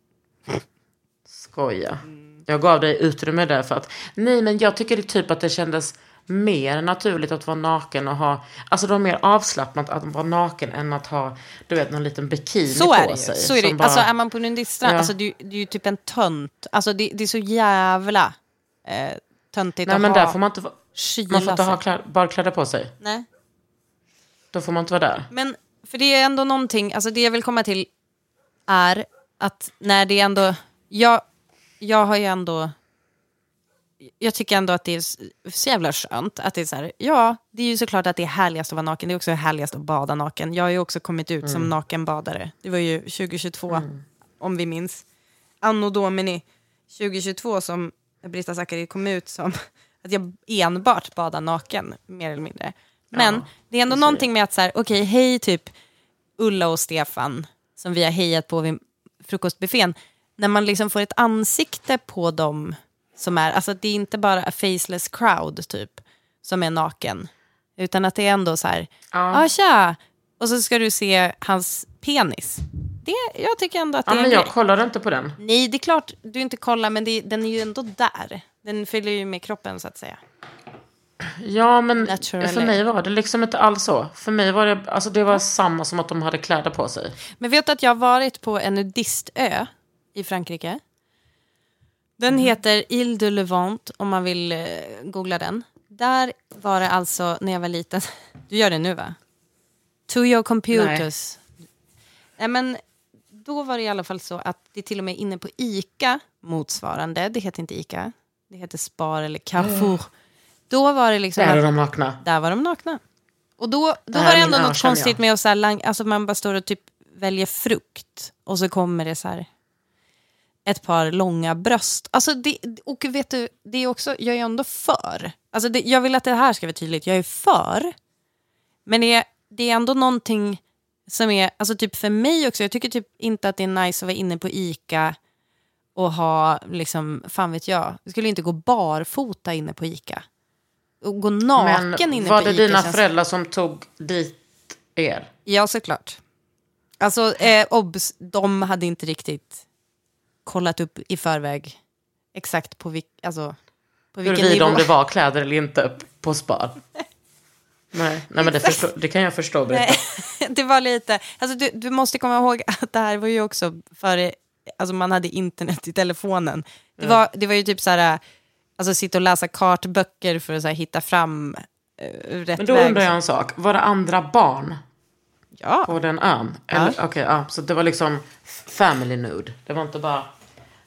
A: Skoja. Jag gav dig utrymme där för att, nej men jag tycker det typ att det kändes mer naturligt att vara naken och ha, alltså det var mer avslappnat att vara naken än att ha, du vet, någon liten bikini
B: Så
A: på
B: är det ju.
A: sig.
B: Så är, det.
A: bara-
B: Alltså är man på nudiststrand,
A: Ja.
B: alltså du, du är ju typ en tönt. Alltså det, det är så jävla eh, töntigt
A: nej
B: att
A: men
B: ha
A: där får man inte, man får inte ha kläd, badkläder på sig.
B: Nej.
A: Då får man inte vara där.
B: Men för det är ändå någonting, alltså det jag vill komma till är att när det ändå, jag, jag har ju ändå, jag tycker ändå att det är så jävla skönt att det är så här, ja, det är ju såklart att det är härligast att vara naken, det är också härligast att bada naken. Jag har ju också kommit ut som nakenbadare, det var ju 2022, om vi minns. Anno Domini 2022 som Brita Zackari kom ut som att jag enbart badar naken, mer eller mindre. Men
A: Ja,
B: det är ändå någonting med att så här, okej, hej typ Ulla och Stefan som vi har hejat på vid frukostbuffén. När man liksom får ett ansikte på dem som är, alltså det är inte bara a faceless crowd typ, som är naken. Utan att det är ändå så här, ja ah, tja, och så ska du se hans penis. Det, jag tycker ändå att det
A: Ja,
B: är
A: men
B: en
A: jag
B: grej.
A: kollade inte på den.
B: Nej, det är klart du inte kollar, men det, den är ju ändå där. Den följer ju med kroppen så att säga.
A: Ja, men
B: Naturally.
A: för mig var det liksom inte alls så. För mig var det, alltså det var samma som att de hade kläder på sig.
B: Men vet du att jag har varit på en nudistö i Frankrike? Den heter Ile de Levant om man vill eh, googla den. Där var det alltså när jag var liten. Du gör det nu va? To your computers. Nej. men då var det i alla fall så att det till och med inne på ICA motsvarande, det heter inte ICA, det heter Spar eller Carrefour. Då var det liksom
A: Där är
B: att-
A: de nakna.
B: där var de nakna. Och då, då var det ändå något konstigt
A: jag.
B: med att så här, alltså man bara står och typ väljer frukt och så kommer det så här ett par långa bröst. Alltså det, och vet du, det är också, jag är ändå för. Alltså det, jag vill att det här ska vara tydligt, jag är för. Men det är, det är ändå någonting som är, alltså typ för mig också, jag tycker typ inte att det är nice att vara inne på ICA och ha, liksom, fan vet jag, jag skulle inte gå barfota inne på ICA. Och gå naken
A: Men
B: inne
A: var
B: på
A: det
B: ICA.
A: dina
B: känns-
A: föräldrar som tog dit er?
B: Ja, såklart. Alltså, eh, obs, de hade inte riktigt kollat upp i förväg exakt på, vilk, alltså, på vilken
A: Huruvida
B: nivå.
A: om det var kläder eller inte på spar? Nej, nej men det, förstå, det kan jag förstå. Britta.
B: Nej, det var lite, alltså du, du måste komma ihåg att det här var ju också före, alltså man hade internet i telefonen. Det, var, det var ju typ så här, alltså sitta och läsa kartböcker för att här, hitta fram uh, rätt
A: Men då
B: väg.
A: undrar jag en sak. Var det andra barn
B: Ja,
A: på den ön? Eller, Okej, ja, så det var liksom family nude. Det var inte bara...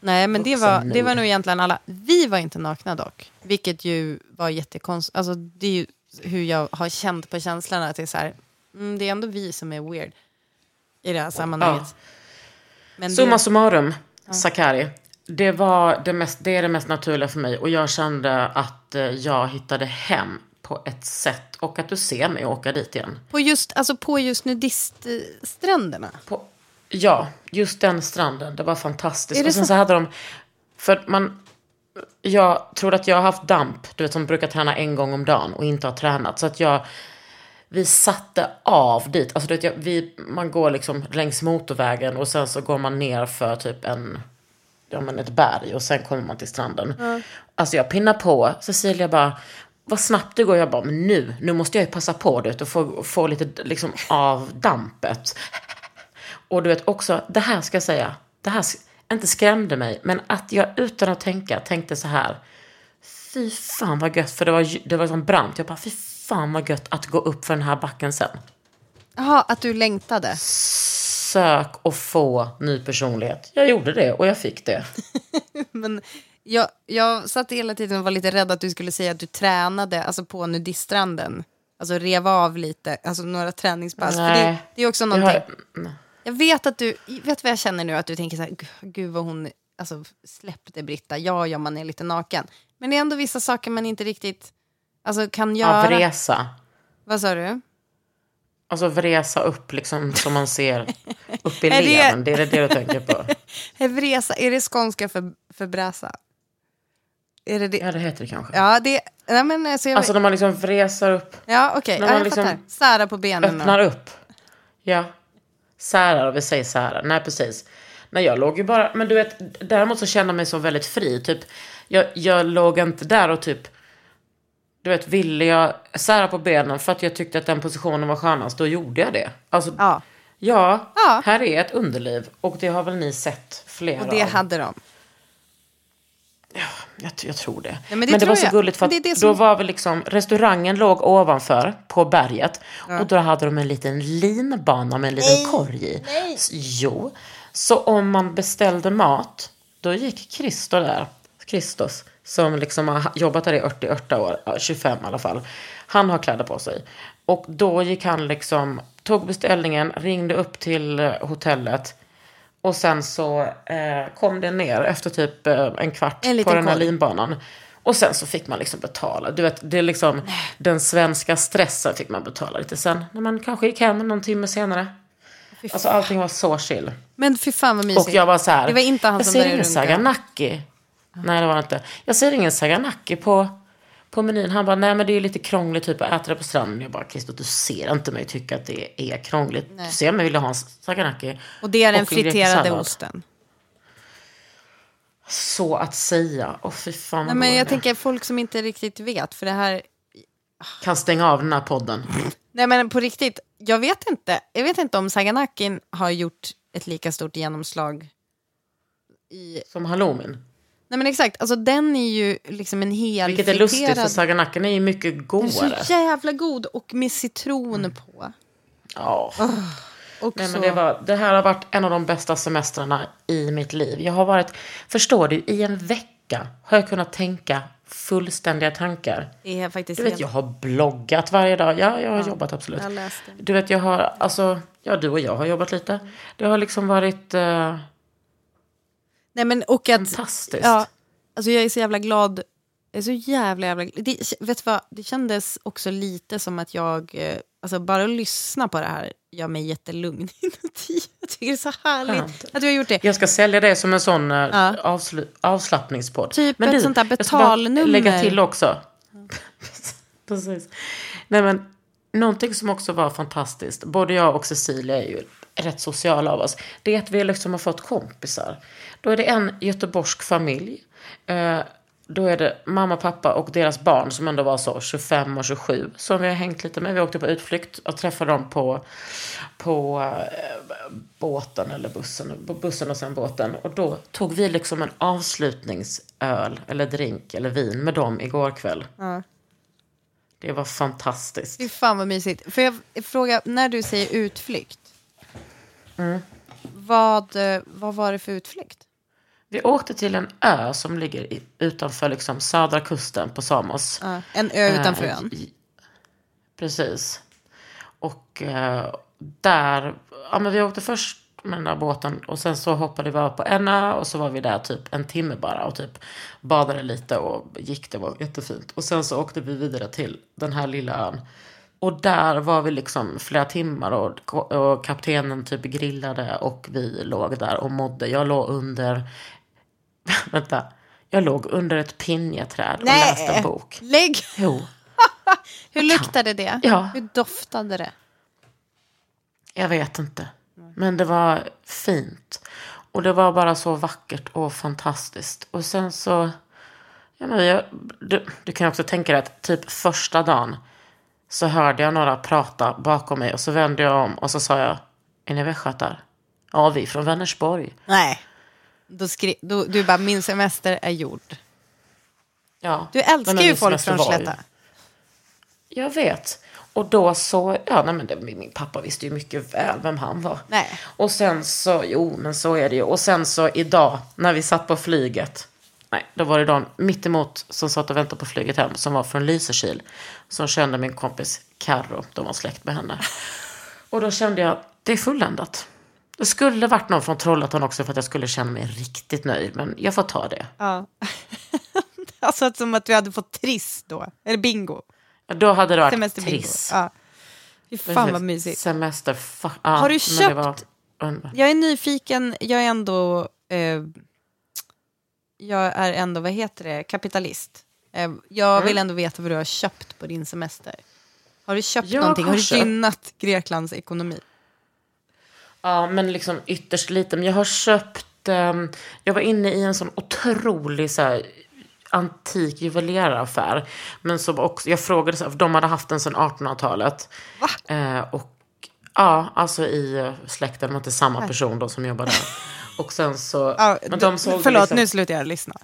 B: nej men det var, det var nog egentligen alla. Vi var inte nakna dock, vilket ju var jättekonstigt. Alltså det är ju hur jag har känt på känslan att det är så här, mm, det är ändå vi som är weird i det här sammanhanget. Men
A: Summa
B: det,
A: summarum, Sakari. Det, var det, mest, det är det mest naturliga för mig. Och jag kände att eh, jag hittade hem på ett sätt. Och att du ser mig åka dit igen.
B: på just, alltså på just nudiststränderna.
A: På, ja, just den stranden. Det var fantastiskt.
B: Det
A: och sen
B: så?
A: så hade de... För man... Jag tror att jag har haft damp, du vet som brukar träna en gång om dagen och inte har tränat. Så att jag... Vi satte av dit. Alltså du vet, jag, vi, man går liksom längs motorvägen och sen så går man ner för typ en... Ja men ett berg och sen kommer man till stranden. Alltså jag pinnar på. Cecilia bara... Vad snabbt det går. Jag bara, men nu, nu måste jag ju passa på det och få, få lite liksom av dampet. Och du vet också, det här ska jag säga, det här inte skrämde mig, men att jag utan att tänka tänkte så här. Fy fan vad gött, för det var, det var som brant. Jag bara, fy fan vad gött att gå upp för den här backen sen.
B: Jaha, att du längtade.
A: Sök och få ny personlighet. Jag gjorde det och jag fick det.
B: Men jag, jag satt hela tiden och var lite rädd att du skulle säga att du tränade alltså på nudiststranden. Alltså rev av lite, alltså några träningspass. För det,
A: Nej.
B: det är också någonting.
A: har,
B: Jag vet att du, vet vad jag känner nu? Att du tänker så här, "Gud, vad hon alltså, släppte Britta. Ja, ja, man är lite naken. Men det är ändå vissa saker man inte riktigt alltså, kan göra.
A: av resa.
B: Vad sa du?
A: Alltså vresa upp liksom som man ser upp i
B: det-
A: leden. Det är det du tänker på.
B: Vresa, är det skånska för, för bräsa? Är det det?
A: Ja, det heter det kanske.
B: Ja, det... Nej, men alltså, jag...
A: Alltså när man liksom vresar upp,
B: ja, okej.
A: när
B: Ja,
A: man
B: jag
A: liksom
B: fattar. Sära på benen.
A: öppnar
B: och-
A: upp. Ja. Särar, vi säger särar. Nej, precis. Nej, jag låg ju bara, men du vet, däremot så kände jag mig så väldigt fri. Typ, jag, jag låg inte där och typ, du vet, ville jag sära på benen för att jag tyckte att den positionen var skönast, då gjorde jag det. Alltså,
B: Ja,
A: ja,
B: Ja.
A: här är ett underliv och det har väl ni sett flera
B: och det
A: av.
B: hade de.
A: Jag, jag tror det.
B: men
A: men
B: det
A: det,
B: tror
A: var så
B: jag.
A: gulligt för
B: Men
A: att
B: det det
A: då
B: som-
A: var vi liksom, restaurangen låg ovanför på berget. Och då hade de en liten linbana med en liten korg i. S- Jo. Så om man beställde mat, då gick Christo där, Christos, som liksom har jobbat där i 88 år, ja, 25 i alla fall. Han har kläder på sig. Och då gick han liksom, tog beställningen, ringde upp till eh, hotellet. Och sen så eh, kom det ner efter typ eh, en kvart
B: En
A: på den här linbanan. Och sen så fick man liksom betala. Du vet, det är liksom den svenska stressen fick man betala lite sen. När man kanske gick hem någon timme senare. Alltså allting var så chill.
B: Men fy fan vad mysigt.
A: Och jag var så här.
B: Det var inte han
A: jag
B: som
A: ser
B: började
A: ingen
B: runka.
A: saganaki. Nej det var det inte. Jag ser ingen saganaki på, på menyn. Han bara, nej men det är lite krångligt typ att äta det på stranden. Jag bara, Christer du ser inte mig tycka att det är krångligt. Du ser mig vilja ha en saganaki.
B: Och det är den friterade osten.
A: Så att säga. Och fy fan
B: Nej, men jag
A: är.
B: tänker folk som inte riktigt vet, för det här...
A: Kan stänga av den här podden.
B: Nej men på riktigt, jag vet inte. Jag vet inte om Saganakin har gjort ett lika stort genomslag i...
A: Som halloumin.
B: Nej men exakt, alltså den är ju liksom en hel
A: Vilket är lustigt för saganaken är ju mycket
B: Den är
A: godare.
B: så jävla god och med citron på.
A: Ja.
B: Och
A: Nej,
B: så...
A: men det, var, det här har varit en av de bästa semestrarna i mitt liv. Jag har varit, förstår du, i en vecka har jag kunnat tänka fullständiga tankar.
B: det är faktiskt
A: Du vet, jag har bloggat varje dag. Ja, jag har jobbat absolut. Du vet, jag har, alltså, ja du och jag har jobbat lite. Det har liksom varit eh,
B: Nej men och att...
A: fantastiskt.
B: Ja, alltså jag är så jävla glad. Jag är så jävla jävla. Det, vet du vad, det kändes också lite som att jag, eh, alltså bara att lyssna på det här gör mig jättelugn inuti. Jag tycker det är så härligt
A: Skönt.
B: att du har gjort det.
A: Jag ska sälja det som en sån eh,
B: Ja.
A: avslu- avslappningspodd.
B: Typ ett sånt där
A: jag ska bara
B: betalnummer.
A: lägga till också. Precis. Nej men, någonting som också var fantastiskt, både jag och Cecilia är ju rätt sociala av oss, det är att vi liksom har fått kompisar. Då är det en göteborgsk familj. Eh, då är det mamma, pappa och deras barn som ändå var så 25 och 27 som vi har hängt lite med. Vi åkte på utflykt och träffade dem på, på eh, båten eller bussen, på bussen och sen båten. Och då tog vi liksom en avslutningsöl eller drink eller vin med dem igår kväll.
B: Ja.
A: Det var fantastiskt.
B: Fy fan vad mysigt. Får jag fråga, när du säger utflykt,
A: Mm.
B: vad, eh, vad var det för utflykt?
A: Vi åkte till en ö som ligger i, utanför liksom södra kusten på Samos.
B: Ja, en ö utanför
A: Eh,
B: ön.
A: i- Precis. Och eh, där, ja men vi åkte först med den där båten och sen så hoppade vi av på en ö och så var vi där typ en timme bara och typ badade lite och gick, det var jättefint. Och sen så åkte vi vidare till den här lilla ön. Och där var vi liksom flera timmar och, och kaptenen typ grillade och vi låg där och mådde. Jag låg under, vänta, jag låg under ett pinjeträd och läste en bok.
B: Lägg!
A: Jo.
B: Hur luktade det?
A: Ja.
B: Hur doftade det?
A: Jag vet inte. Men det var fint. Och det var bara så vackert och fantastiskt. Och sen så... Ja, men jag, du, du kan också tänka dig att typ första dagen så hörde jag några prata bakom mig och så vände jag om och så sa jag Är ni västgötar? Ja, vi är från Vänersborg.
B: Nej. Då skri- då, du bara, min semester är gjord.
A: Ja.
B: Du älskar
A: Men
B: ju folk från Slätta.
A: Jag vet. Och då så, ja nej men det, min pappa visste ju mycket väl vem han var.
B: Nej.
A: Och sen så, jo men så är det ju. Och sen så idag när vi satt på flyget. Nej, då var det de mittemot som satt och väntade på flyget hem som var från Lysekil. Som kände min kompis Carro, de var släkt med henne. Och då kände jag, det är fulländat. Det skulle varit någon från Trollhättan också för att jag skulle känna mig riktigt nöjd. Men jag får ta det.
B: Ja. alltså att som att du hade fått triss då. Eller bingo.
A: Ja, Då hade det varit
B: Semesterbingo.
A: triss.
B: Ja. Fy fan vad mysigt.
A: Semester, ja,
B: Har du köpt-
A: var.
B: Jag är nyfiken, jag är ändå... Eh, jag är ändå, vad heter det, kapitalist. Eh, jag
A: Mm.
B: vill ändå veta vad du har köpt på din semester. Har du köpt
A: Jag
B: någonting? Har
A: har
B: du gynnat Greklands ekonomi?
A: Ja, men liksom ytterst lite. Men jag har köpt... ehm, jag var inne i en sån otrolig så här, antik juveleraffär. Men som också, jag frågade, så här, för de hade haft den sedan 1800-talet. Eh, och ja, alltså i eh, släkten, det var inte samma person då som jobbade där. Och sen så...
B: Ja,
A: men de sålde
B: förlåt,
A: liksom-
B: nu slutar jag lyssna.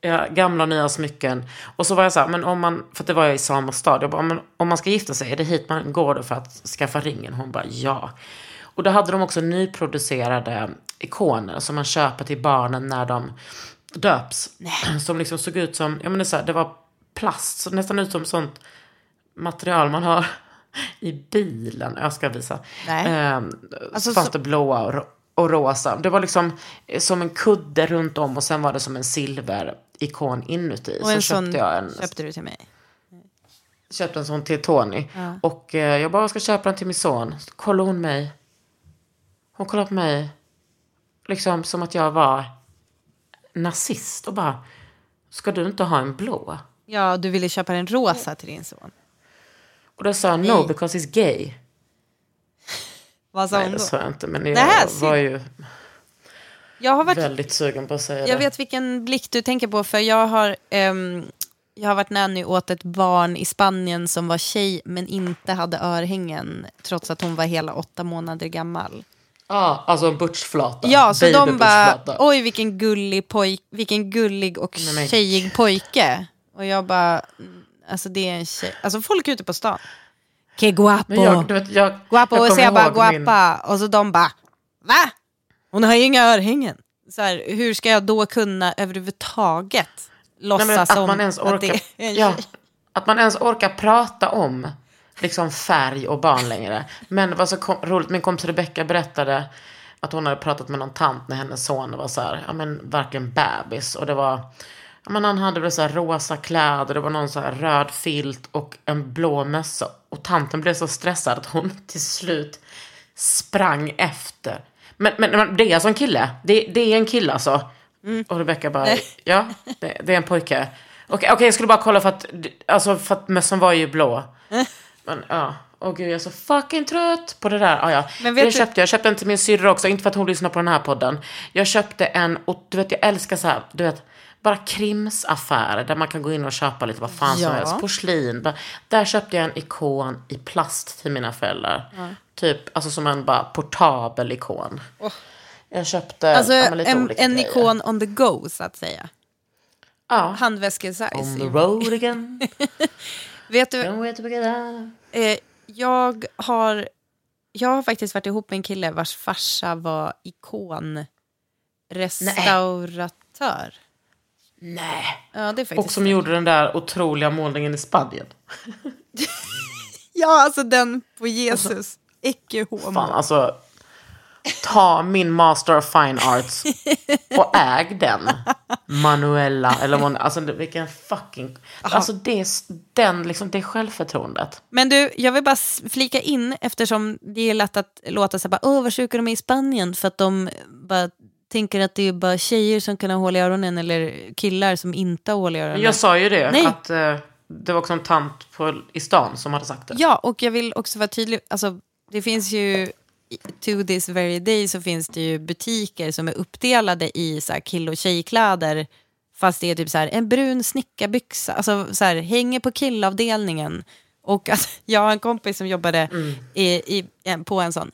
A: Ja, gamla och nya smycken. Och så var jag så här, men om man, för det var jag i samma stad, jag bara, men om man ska gifta sig, är det hit man går då för att skaffa ringen? Hon bara, ja. Och då hade de också nyproducerade ikoner som man köper till barnen när de döps. Som liksom såg ut som, ja men det, är så här, det var plast, så nästan ut som sånt material man har i bilen. Jag ska visa.
B: Nej.
A: Ehm,
B: Alltså,
A: fast
B: så-
A: det blåa och, och rosa. Det var liksom eh, som en kudde runt om och sen var det som en silverikon inuti.
B: Och
A: så
B: en
A: köpte
B: sån
A: jag en,
B: köpte du till mig.
A: köpte en sån till Tony. Och eh, jag bara, ska köpa den till min son. Så kollade hon mig. Hon kollade på mig. Liksom som att jag var nazist. Och bara, ska du inte ha en blå?
B: Ja, du ville köpa en rosa till din son.
A: Och då sa jag, no because he's gay.
B: Vad sa
A: Nej,
B: hon
A: det
B: då?
A: sa jag inte. Men jag
B: Det här
A: var ju
B: Jag har varit
A: väldigt sugen på att säga
B: Jag
A: det.
B: vet vilken blick du tänker på, för jag har, ehm, jag har varit nanny åt ett barn i Spanien som var tjej men inte hade örhängen trots att hon var hela åtta månader gammal.
A: Ja, alltså en butchflata.
B: Ja, så de bara, oj vilken gullig, pojk, vilken gullig och
A: Nej,
B: tjejig pojke. Och jag bara, mm, alltså det är en tjej, alltså folk ute på stan. Que guapo,
A: jag, vet, jag,
B: guapo,
A: jag
B: och så jag bara
A: ihåg min-
B: guapa. Och så de bara, va? Hon har ju inga örhängen. Så här, hur ska jag då kunna överhuvudtaget
A: Nej,
B: låtsas
A: men att
B: som
A: man ens
B: att
A: orkar,
B: det är
A: ja, att man ens orkar prata om liksom färg och barn längre. Men det var så kom, roligt, min kompis Rebecca berättade att hon hade pratat med någon tant när hennes son var så här, ja men verkligen bebis. Och det var, men han hade väl så här rosa kläder, det var någon så här röd filt och en blå mössa. Och tanten blev så stressad att hon till slut sprang efter. Men, men, men det är alltså en kille? Det, det är en kille alltså? Och Rebecca bara, ja, det, det är en pojke. Okej, okej, jag skulle bara kolla för att, alltså för att mössan var ju blå. Men ja, åh gud jag är så fucking trött på det där. Ah, ja.
B: Men vet
A: jag,
B: du-
A: köpte, jag köpte en till min syrra också, inte för att hon lyssnar på den här podden. Jag köpte en, och du vet jag älskar så här, du vet, bara krimsaffärer där man kan gå in och köpa lite vad fan som
B: Ja.
A: helst. Porslin. Där köpte jag en ikon i plast till mina föräldrar. Typ, alltså som en bara portabel ikon. Jag köpte
B: Alltså
A: ja, lite
B: en,
A: olika
B: en
A: grejer.
B: ikon on the go så att säga.
A: Ja.
B: Handväskesize.
A: On the road again.
B: Vet du, eh, jag, har, jag har faktiskt varit ihop med en kille vars farsa var ikonrestauratör.
A: Nej.
B: Ja, det är faktiskt
A: Och som gjorde den där otroliga målningen i Spanien.
B: Ja, alltså den på Jesus. Ecce homo.
A: Fan, alltså. Ta min Master of Fine Arts och äg den. Manuella, eller vad alltså det- vilken fucking... Alltså det, är den, liksom, det är självförtroendet.
B: Men du, jag vill bara flika in eftersom det är lätt att låta så här, bara, åh vad sjuka de är i Spanien för att de bara tänker att det är bara tjejer som kan ha hål i öronen eller killar som inte har hål i öronen.
A: Jag sa ju det,
B: Nej.
A: att eh, det var också en tant på, i stan som hade sagt det.
B: Ja, och jag vill också vara tydlig. Alltså, det finns ju, to this very day så finns det ju butiker som är uppdelade i så här, kill och tjejkläder. Fast det är typ så här, en brun snickarbyxa, alltså så här, hänger på killavdelningen. Och alltså, jag har en kompis som jobbade i, i, en- på en sån.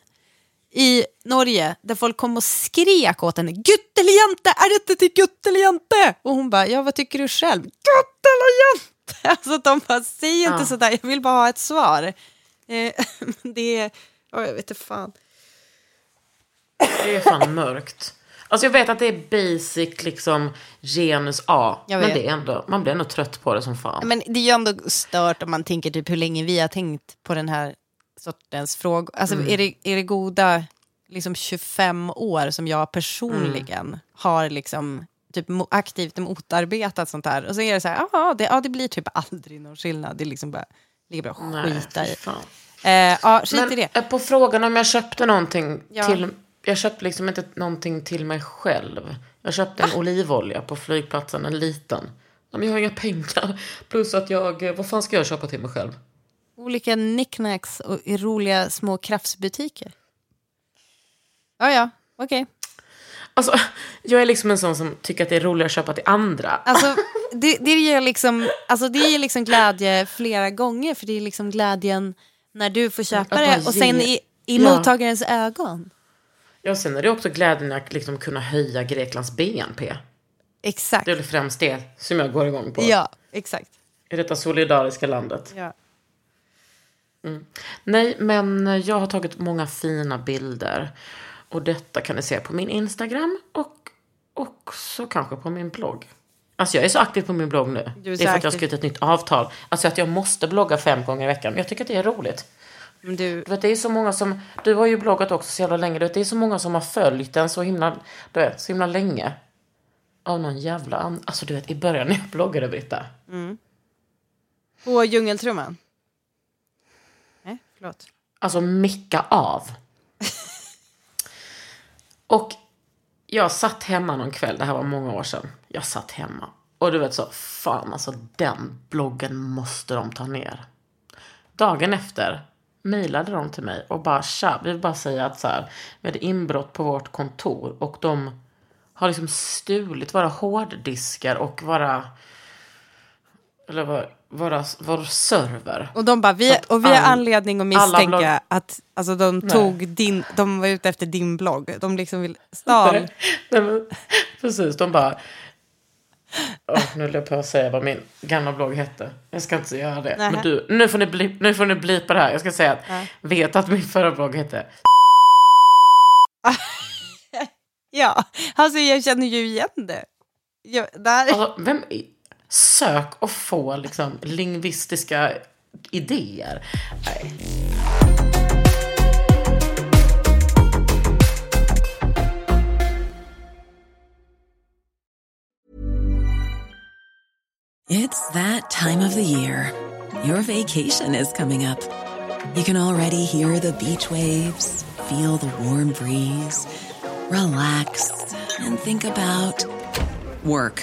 B: I Norge, där folk kom och skrek åt henne, Gutteljante, är det inte till Gutteljante? Och hon bara, ja vad tycker du själv? Gutteljante! Alltså de bara, säg inte
A: Ja.
B: sådär, jag vill bara ha ett svar. Eh, det är, ja jag vet inte fan.
A: Det är fan mörkt. Alltså jag vet att det är basic liksom genus A. Men det är ändå, man blir ändå trött på det som fan.
B: Men det är ju ändå stört om man tänker typ hur länge vi har tänkt på den här sortens frågor. Alltså
A: Mm.
B: är, det, är det goda liksom 25 år som jag personligen
A: Mm.
B: har liksom typ aktivt motarbetat sånt här. Och så är det så här, ja det, ja det blir typ aldrig någon skillnad. Det är liksom bara, ligger bra att skita i. Eh, ja, skit i
A: Men
B: det.
A: eh, på frågan om jag köpte någonting
B: Ja.
A: till... jag köpte liksom inte någonting till mig själv. Jag köpte en olivolja på flygplatsen, en liten. Men jag har inga pengar. Plus att jag, vad fan ska jag köpa till mig själv?
B: Olika knickknacks och roliga små kraftsbutiker. Ja, ja, okej.
A: Alltså, jag är liksom en sån som tycker att det är roligare att köpa till andra.
B: Alltså, det, det, ger liksom, alltså, det ger liksom glädje flera gånger, för det är liksom glädjen när du får köpa det och sen i, i
A: Ja.
B: mottagarens ögon.
A: Ja, sen är det också glädjen att liksom kunna höja Greklands BNP.
B: Exakt.
A: Det är väl främst det som jag går igång på.
B: Ja, exakt.
A: I detta solidariska landet.
B: Ja.
A: Nej, men jag har tagit många fina bilder. Och detta kan ni se på min Instagram och också kanske på min blogg. Alltså jag är så aktiv på min blogg nu. Det är för att jag har skrivit ett nytt avtal. Alltså att jag måste blogga fem gånger i veckan. Jag tycker att det är roligt.
B: Men du,
A: vet, det är så många som, du har ju bloggat också så jävla länge. Vet, det är så många som har följt den så himla, du vet, så himla länge. Av någon jävla an... Alltså du vet, i början när jag bloggade, Britta.
B: på djungeltrumman? Förlåt.
A: Alltså mecka av. och jag satt hemma någon kväll, det här var många år sedan. Jag satt hemma. Och du vet så, fan alltså den bloggen måste de ta ner. Dagen efter mejlade de till mig och bara tja, vi vill bara säga att så här, vi hade inbrott på vårt kontor och de har liksom stulit våra hårddiskar och våra eller vad, våra, vår server.
B: Och de bara, vi, och vi har anledning att misstänka att alltså, de
A: Nej.
B: tog din, de var ute efter din blogg. De liksom vill stal.
A: Nej, nej, men, precis, de bara... Åh, nu höll jag på att säga vad min gamla blogg hette. Jag ska inte göra det.
B: Nähä.
A: Men du, nu får ni, bli, nu får ni blipa det här. Jag ska säga att vet att min förra blogg hette...
B: Ja, alltså jag känner ju igen det. Ja, där.
A: Alltså, vem... Sök och få liksom lingvistiska idéer. Nej.
D: It's that time of the year. Your vacation is coming up. You can already hear the beach waves, feel the warm breeze, relax, and think about work.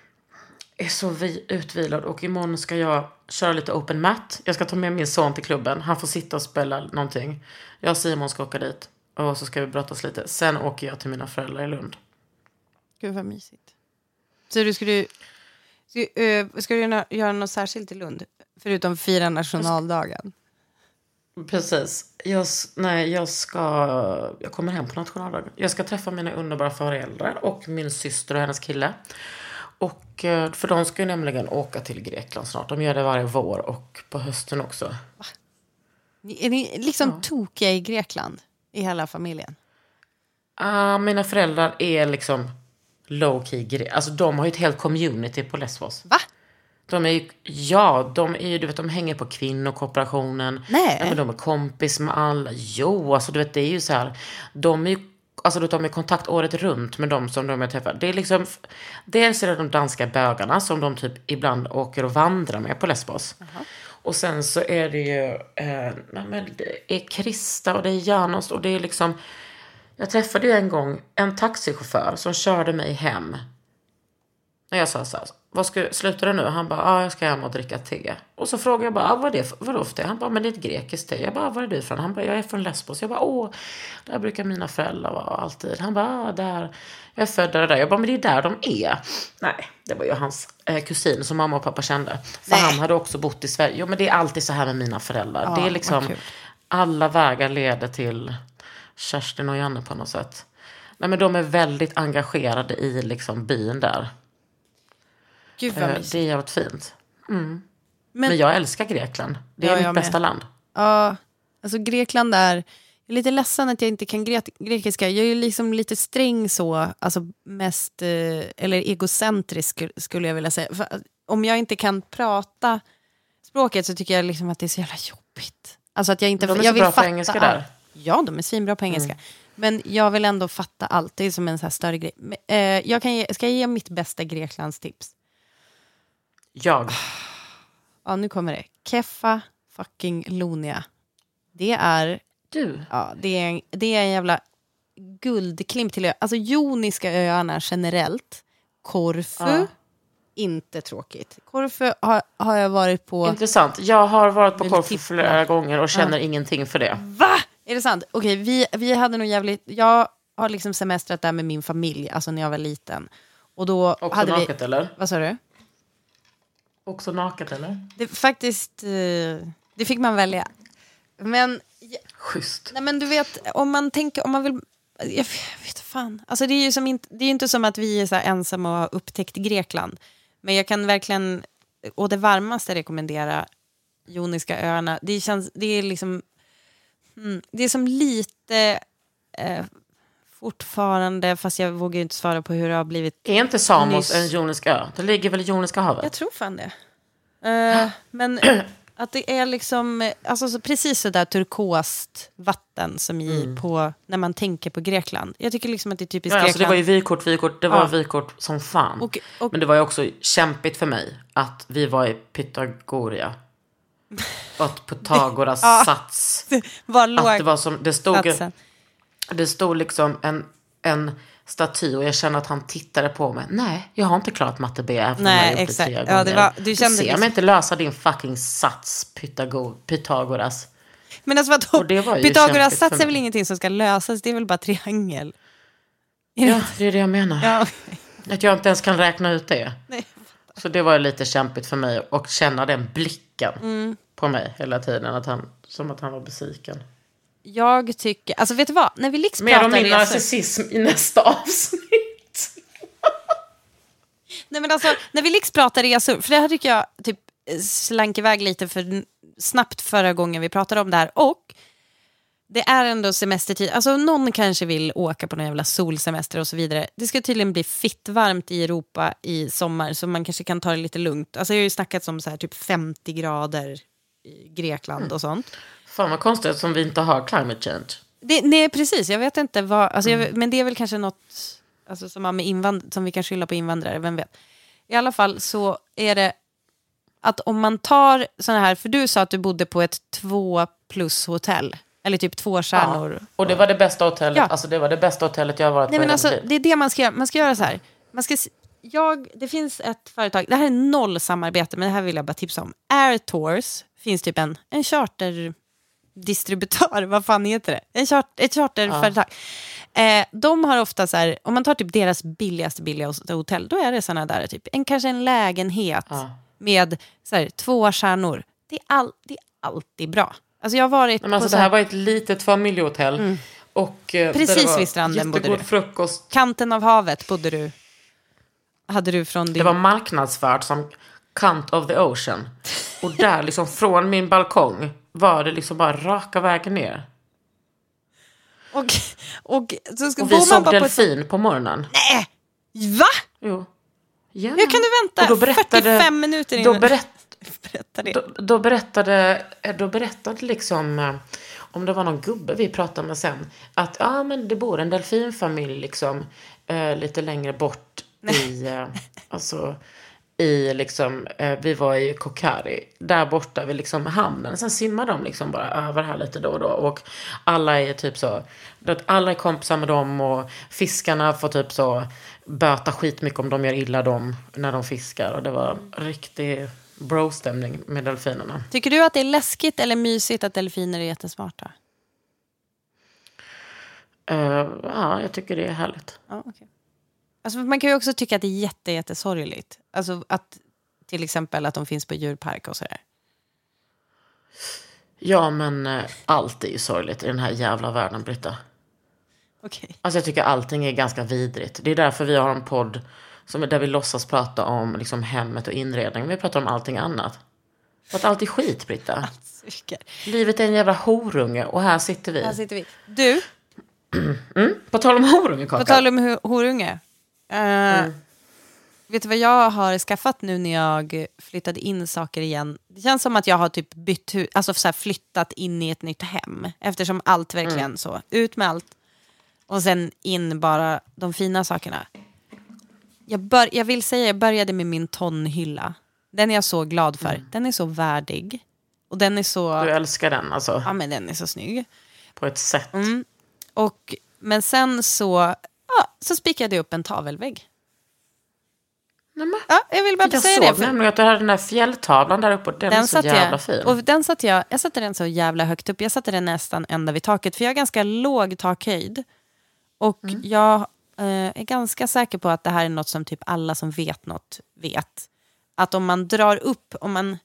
A: är så vi- utvilad och imorgon ska jag köra lite open mat. Jag ska ta med min son till klubben. Han får sitta och spela någonting. Jag och Simon ska åka dit. Och så ska vi brottas lite. Sen åker jag till mina föräldrar i Lund.
B: Gud vad mysigt. Så du skulle, ska, eh, ska du göra, något särskilt i Lund? Förutom fira nationaldagen?
A: Precis. Jag, nej, jag ska... Jag kommer hem på nationaldagen. Jag ska träffa mina underbara föräldrar och min syster och hennes kille. Och eh, för de ska ju nämligen åka till Grekland snart. De gör det varje vår och på hösten också.
B: Ni- Är ni liksom tokiga i Grekland? I hela familjen?
A: Ah, mina föräldrar är liksom low key gre- Alltså de har ju ett helt community på Lesbos.
B: Va?
A: De är ju, ja, de är ju, du vet, de hänger på kvinnokooperationen.
B: Nej.
A: Ja, men de är kompis med alla. Jo, alltså du vet, det är ju så här. De är ju, alltså de är i kontakt året runt med de som de jag träffar. Det är liksom, dels är det de danska bögarna som de typ ibland åker och vandrar med på Lesbos. Och sen så är det ju, eh, men det är Krista och det är Janos och det är liksom, jag träffade ju en gång en taxichaufför som körde mig hem. När jag sa så här, vad ska, slutar det nu? Han bara, ja jag ska hem och dricka te. Och så frågade jag bara, ah, vad är det för, vadå för te? Han bara, men det är ett grekiskt te. Jag bara, var är du ifrån? Han bara, jag är från Lesbos. Jag bara, åh, där brukar mina föräldrar vara alltid. Han bara, ah, där, jag är född där och där. Jag bara, men det är där de är. Nej, det var ju hans eh, kusin som mamma och pappa kände. För han hade också bott i Sverige. Jo men det är alltid så här med mina föräldrar.
B: Ja,
A: det är liksom, alla vägar leder till Kerstin och Janne på något sätt. Nej men de är väldigt engagerade i liksom byn där.
B: Gud vad
A: Eh,
B: mysigt.
A: Det är jävligt fint. Mm.
B: Men-
A: Men, jag älskar Grekland. Det är
B: Ja,
A: mitt
B: jag med.
A: bästa land.
B: Ja, alltså Grekland är... Jag är lite ledsen att jag inte kan gre grekiska. Jag är ju liksom lite sträng så, alltså mest, eh, eller egocentrisk skulle- jag vilja säga. För om jag inte kan prata språket så tycker jag liksom att det är så jävla jobbigt. Alltså att jag inte...
A: De är
B: jag
A: så
B: vill
A: bra på
B: fatta
A: engelska
B: allt.
A: där. Mm.
B: Ja, de är svinbra på engelska. Men jag vill ändå fatta allt. Det är som en så större grej. Men, eh, jag kan ge, ska jag ge mitt bästa Greklandstips?
A: Jag.
B: Ja, nu kommer det. Keffa fucking Lonia. Det är...
A: Du.
B: Ja, det är, en- det är en jävla guldklimp till ö. Alltså Joniska öarna generellt. Korfu,
A: Ja.
B: inte tråkigt. Korfu har, har jag varit på...
A: Intressant. Jag har varit på Korfu flera gånger och känner ingenting för det.
B: Va? Är det sant? Okej, vi, vi hade nog jävligt... Jag har liksom semestrat där med min familj, alltså när jag var liten. Och då
A: Också
B: hade
A: naket
B: vi...
A: eller?
B: Vad sa du?
A: Också naket eller?
B: Det, faktiskt, eh, det fick man välja. Men,
A: Schysst.
B: nej men du vet, om man tänker, om man vill... Jag vet fan. Alltså det är ju som inte, det är inte som att vi är så ensamma och har upptäckt Grekland. Men jag kan verkligen, och det varmaste rekommendera Joniska öarna. Det, känns, det är liksom, mm, det är som lite eh, fortfarande, fast jag vågar ju inte svara på hur det har blivit.
A: Är inte Samos
B: Nyss.
A: en jonisk ö? Det ligger väl i Joniska havet?
B: Jag tror fan det. Eh, men att det är liksom alltså, så precis så där turkost vatten som i på, när man tänker på Grekland. Jag tycker liksom att det är typiskt
A: Ja, alltså det
B: Grekland.
A: var ju vykort, vykort, det var
B: Ja.
A: vykort som fan.
B: Och- och-
A: Men det var ju också kämpigt för mig att vi var i Pythagoria. Och att Pythagoras
B: Ja.
A: sats.
B: Var låg
A: Att det var som, det stod,
B: satsen.
A: Det stod liksom en, en staty och jag kände att han tittade på mig. Nej, jag har inte klarat matte B även om
B: Nej,
A: jag har gjort det
B: exakt.
A: tre
B: Ja, det var- du
A: du
B: kände
A: ser
B: liksom-
A: mig inte lösa din fucking sats, Pythago, Pythagoras.
B: Men alltså vadå?
A: Det
B: Pythagoras sats är väl ingenting som ska lösas, det är väl bara triangel? Är det
A: Ja,
B: inte?
A: det är det jag menar.
B: Ja,
A: Att jag inte ens kan räkna ut det.
B: nej.
A: Så det var lite kämpigt för mig att känna den blicken
B: Mm.
A: på mig hela tiden. Att han, som att han var besviken.
B: Jag tycker, alltså vet du vad? När vi liksom
A: Mer om min
B: resor.
A: narcissism i nästa avsnitt.
B: Nej men alltså, när vi liksom pratar resor, för det här tycker jag typ slank iväg lite för snabbt förra gången vi pratade om det här. Och det är ändå semestertid, alltså någon kanske vill åka på någon jävla solsemester och så vidare. Det ska tydligen bli fitt varmt i Europa i sommar så man kanske kan ta det lite lugnt. Alltså jag har ju snackat om så här typ 50 grader i Grekland och sånt.
A: Fan vad konstigt som vi inte har climate change.
B: Det, nej, precis. Jag vet inte vad... Alltså, jag, men det är väl kanske något alltså, som, har med invand, som vi kan skylla på invandrare, vem vet. I alla fall så är det att om man tar sådana här... För du sa att du bodde på ett två plus hotell. Eller typ två stjärnor.
A: Ja. Och det var det bästa hotellet.
B: Ja.
A: Alltså det var det bästa hotellet jag har varit
B: Nej,
A: på
B: men alltså, det är det man ska göra. Man ska göra så här. Man ska, jag, det finns ett företag, det här är noll samarbete, men det här vill jag bara tipsa om. Air Tours finns typ en, en charterdistributör, vad fan heter det? En chart, ett charterföretag. Eh, de har ofta så här, om man tar typ deras billigaste billigaste hotell, då är det sådana där, typ en, kanske en lägenhet
A: Ja.
B: med så här, två stjärnor. Det är, all, det är alltid bra. Alltså jag har varit
A: Men
B: på
A: alltså,
B: så
A: det
B: här,
A: här var ett litet familjehotell. Och, eh,
B: Precis vid stranden bodde du.
A: frukost.
B: kanten av havet bodde du. Hade du från din...
A: Det var marknadsfört som Kant of the Ocean. Och där liksom från min balkong var det liksom bara raka vägen ner.
B: Och, och så ska,
A: Och vi såg
B: bara på ett...
A: delfin på morgonen.
B: Nej! Va?
A: Jo. Ja.
B: Hur kan du vänta
A: Och då berättade-
B: 45 minuter
A: Då,
B: innan?
A: berätt,
B: Berätta det.
A: då, då, berättade, då berättade liksom, eh, om det var någon gubbe vi pratade med sen, att ja, men det bor en delfinfamilj liksom, eh, lite längre bort i, eh, alltså, i liksom, eh, vi var i Kokari, där borta vid liksom hamnen. Sen simmar de liksom bara över här lite då och då. Och alla är typ så, alla är kompisar med dem och fiskarna får typ så böta skitmycket om de gör illa dem när de fiskar. Och det var riktig bro-stämning med delfinerna.
B: Tycker du att det är läskigt eller mysigt att delfiner är jättesmarta?
A: Eh, ja, jag tycker det är härligt.
B: Ja, okay. Alltså, man kan ju också tycka att det är jätte, jättesorgligt. Alltså att till exempel att de finns på djurpark och sådär.
A: Ja, men eh, allt är ju sorgligt i den här jävla världen, Britta.
B: Okay.
A: Alltså jag tycker allting är ganska vidrigt. Det är därför vi har en podd som, där vi låtsas prata om liksom, hemmet och inredning. Vi pratar om allting annat. För att allt är skit, Britta. Livet är en jävla horunge och här sitter vi.
B: Här sitter vi. Du,
A: Mm. På tal om horunge, Kaka.
B: På tal om ho- horunge. Uh, mm. Vet du vad jag har skaffat nu när jag flyttade in saker igen? Det känns som att jag har typ bytt hus, alltså så flyttat in i ett nytt hem. Eftersom allt verkligen mm. så, ut med allt. Och sen in bara de fina sakerna. Jag, bör, jag vill säga, jag började med min tonhylla. Den är jag så glad för. Mm. Den är så värdig. Och den är så...
A: Du älskar den alltså?
B: Ja, men den är så snygg.
A: På ett sätt.
B: Mm. Och, men sen så, ja, så spikade jag upp en tavelvägg.
A: Nämen.
B: Ja, jag vill bara
A: jag
B: säga
A: såg
B: det. För...
A: nämligen att du hade den där fjälltavlan där uppe den, den är så jävla
B: jag,
A: fin.
B: Och den satte jag, jag satte den så jävla högt upp. Jag satte den nästan ända vid taket. För jag har ganska låg takhöjd. Och mm. jag eh, är ganska säker på att det här är något som typ alla som vet något vet. Att om man drar upp, om man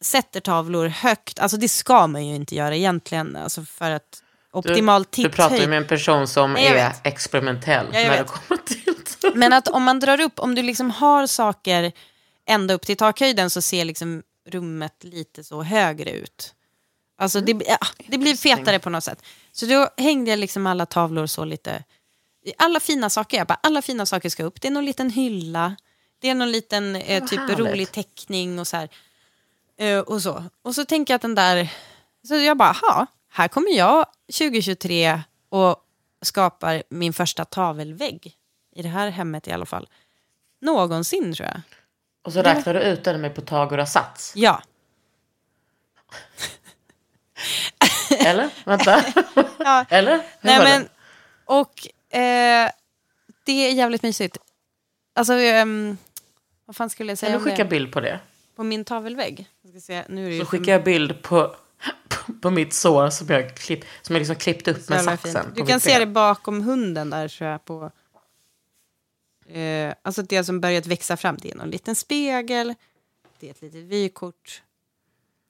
B: sätter tavlor högt, alltså det ska man ju inte göra egentligen. Alltså för att optimal
A: du, du pratar ju med en person som
B: Nej,
A: är
B: vet.
A: experimentell
B: Ja,
A: när det kommer till
B: Men att om man drar upp, om du liksom har saker ända upp till takhöjden så ser liksom rummet lite så högre ut. Alltså det, ja, det blir fetare på något sätt. Så då hängde jag liksom alla tavlor så lite, alla fina saker, jag bara, alla fina saker ska upp. Det är någon liten hylla, det är någon liten eh, typ
A: härligt.
B: rolig teckning och så här. Eh, och så. Och så tänker jag att den där, så jag bara, ha, här kommer jag 2023 och skapar min första tavelvägg. I det här hemmet i alla fall. Någonsin tror jag.
A: Och så räknar du ut den med Pythagoras sats.
B: Ja.
A: Eller? Vänta.
B: Ja.
A: Eller? Hur
B: Nej men, och eh, det är jävligt mysigt. Alltså, ehm, vad fan skulle jag säga
A: Kan du skicka bild på det?
B: På min tavelvägg. Jag ska se, nu är det
A: Så skickar jag bild på, på, mitt sår som jag, klipp, som jag liksom klippt upp med saxen.
B: fint. Du kan se det bakom hunden där tror jag. På, eh, alltså det som börjat växa fram. Det är någon liten spegel. Det är ett litet vykort.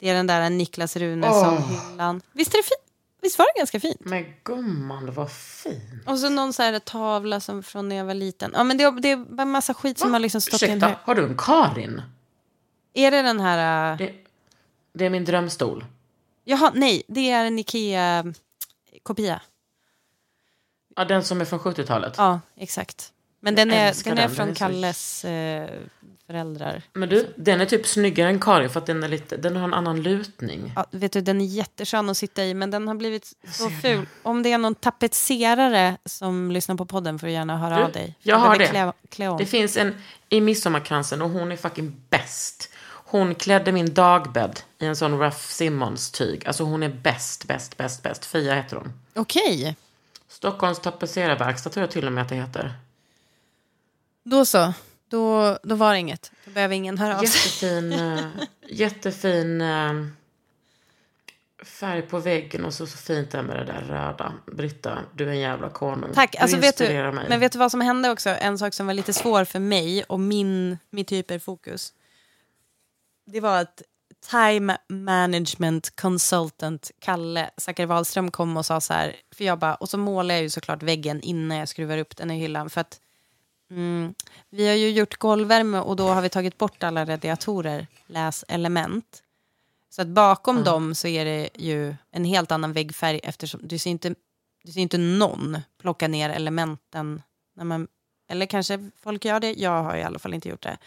B: Det är den där Niklas Runesson-hyllan. Visst, är det fi- Visst var det ganska fint?
A: Men gumman, det var fin.
B: Och så någon så här tavla som från när jag var liten. Ja, men det, det är en massa skit som har liksom stått
A: Ursäkta,
B: hög.
A: har du en Karin?
B: Är det den här... Uh...
A: Det, det är min drömstol.
B: Jaha, nej. Det är en Ikea-kopia.
A: Ja, den som är från 70-talet.
B: Ja, exakt. Men den är,
A: älskar
B: den är
A: den.
B: från
A: Den är så-
B: Kalles eh, föräldrar.
A: Men du, den är typ snyggare än Karin för att den, är lite, den har en annan lutning.
B: Ja, vet du, den är jätteskön att sitta i, men den har blivit så ful. Om det är någon tapetserare som lyssnar på podden får du gärna höra
A: Du,
B: av dig.
A: jag har det.
B: Klä, klä.
A: Det finns en i Midsommarkransen och hon är fucking bäst. Hon klädde min dagbädd i en sån Ruff Simmons-tyg. Alltså hon är bäst, bäst, bäst, bäst. Fia heter hon.
B: Okej,
A: Stockholms tapetserarverkstad tror jag till och med att det heter.
B: då så. Då, då var det inget. Då behöver ingen höra av.
A: Jättefin, eh, jättefin eh, färg på väggen och så, så fint där med det där röda. Britta, du är en jävla konung.
B: Tack. Alltså,
A: du
B: vet du,
A: mig.
B: men vet du vad som hände också? En sak som var lite svår för mig och min, mitt hyperfokus. Det var att time management consultant Kalle Zackari Wahlström kom och sa så här. För jag bara, och så målar jag ju såklart väggen innan jag skruvar upp den i hyllan. För att mm, vi har ju gjort golvvärme och då har vi tagit bort alla radiatorer, läs element. Så att bakom dem så är det ju en helt annan väggfärg eftersom du ser inte, du ser inte någon plocka ner elementen. När man, eller kanske folk gör det, jag har i alla fall inte gjort det.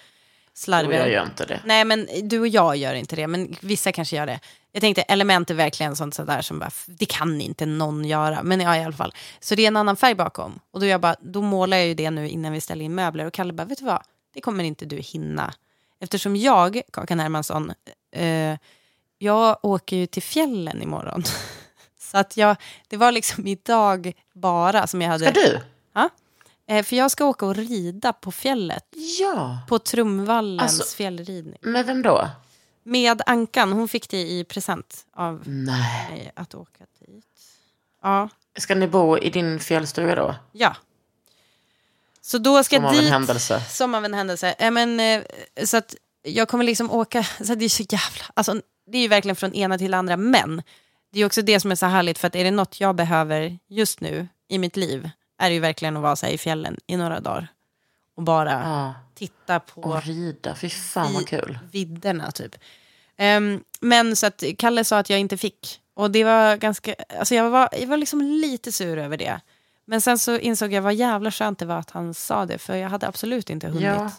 A: Jo,
B: Slarvigare.
A: jag gör inte det.
B: Nej, men du och jag gör inte det, men vissa kanske gör det. Jag tänkte element är verkligen sånt sådär som bara, det kan inte någon göra. Men ja, i alla fall. Så det är en annan färg bakom. Och då, jag bara, då målar jag ju det nu innan vi ställer in möbler. Och Kalle bara, vet du vad? Det kommer inte du hinna. eftersom jag, Kakan Hermansson, eh, jag åker ju till fjällen imorgon. Så att jag, det var liksom idag bara som jag hade...
A: Ska du?
B: Ja. Eh, för jag ska åka och rida på fjället.
A: Ja.
B: På Trumvallens
A: Alltså-
B: fjällridning.
A: Med vem då?
B: Med Ankan, hon fick det i present av
A: Nej.
B: mig att åka dit. Ja.
A: Ska ni bo i din fjällstuga då?
B: ja. Så då ska
A: Som
B: jag
A: av en
B: dit.
A: händelse.
B: Som av en händelse. Eh, men, eh, så att jag kommer liksom åka, så det är så jävla, alltså, det är ju verkligen från ena till andra, men det är också det som är så härligt, för att är det något jag behöver just nu i mitt liv, är det ju verkligen att vara så i fjällen i några dagar. Och bara
A: Ja.
B: titta på
A: Och rida. Fy fan vad kul.
B: vidderna typ. Ehm, men så att Kalle sa att jag inte fick. Och det var ganska, alltså jag var, jag var liksom lite sur över det. Men sen så insåg jag vad jävla skönt det var att han sa det, för jag hade absolut inte hunnit.
A: Ja.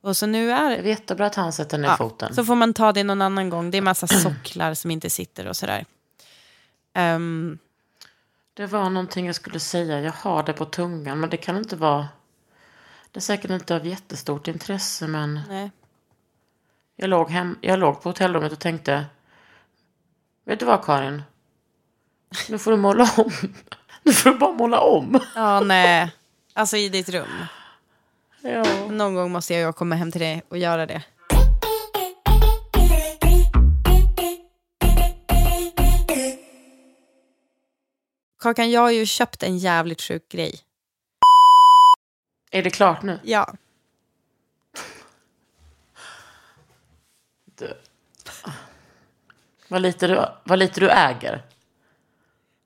B: Och så nu är
A: Det är jättebra att han sätter ner
B: Ja,
A: foten.
B: Så får man ta det någon annan gång. Det är massa socklar som inte sitter och sådär. Ehm,
A: Det var någonting jag skulle säga. Jag har det på tungan. Men det kan inte vara... Det är säkert inte av jättestort intresse. Men
B: nej.
A: jag låg, hem, jag låg på hotellrummet och tänkte. Vet du vad Karin? Nu får du måla om. Nu får du bara måla om.
B: Ja, nej. Alltså i ditt rum.
A: Ja.
B: Någon gång måste jag komma hem till dig och göra det. Kakan, jag har ju köpt en jävligt sjuk grej.
A: Är det klart nu?
B: Ja.
A: Du. Vad lite du, vad lite du äger.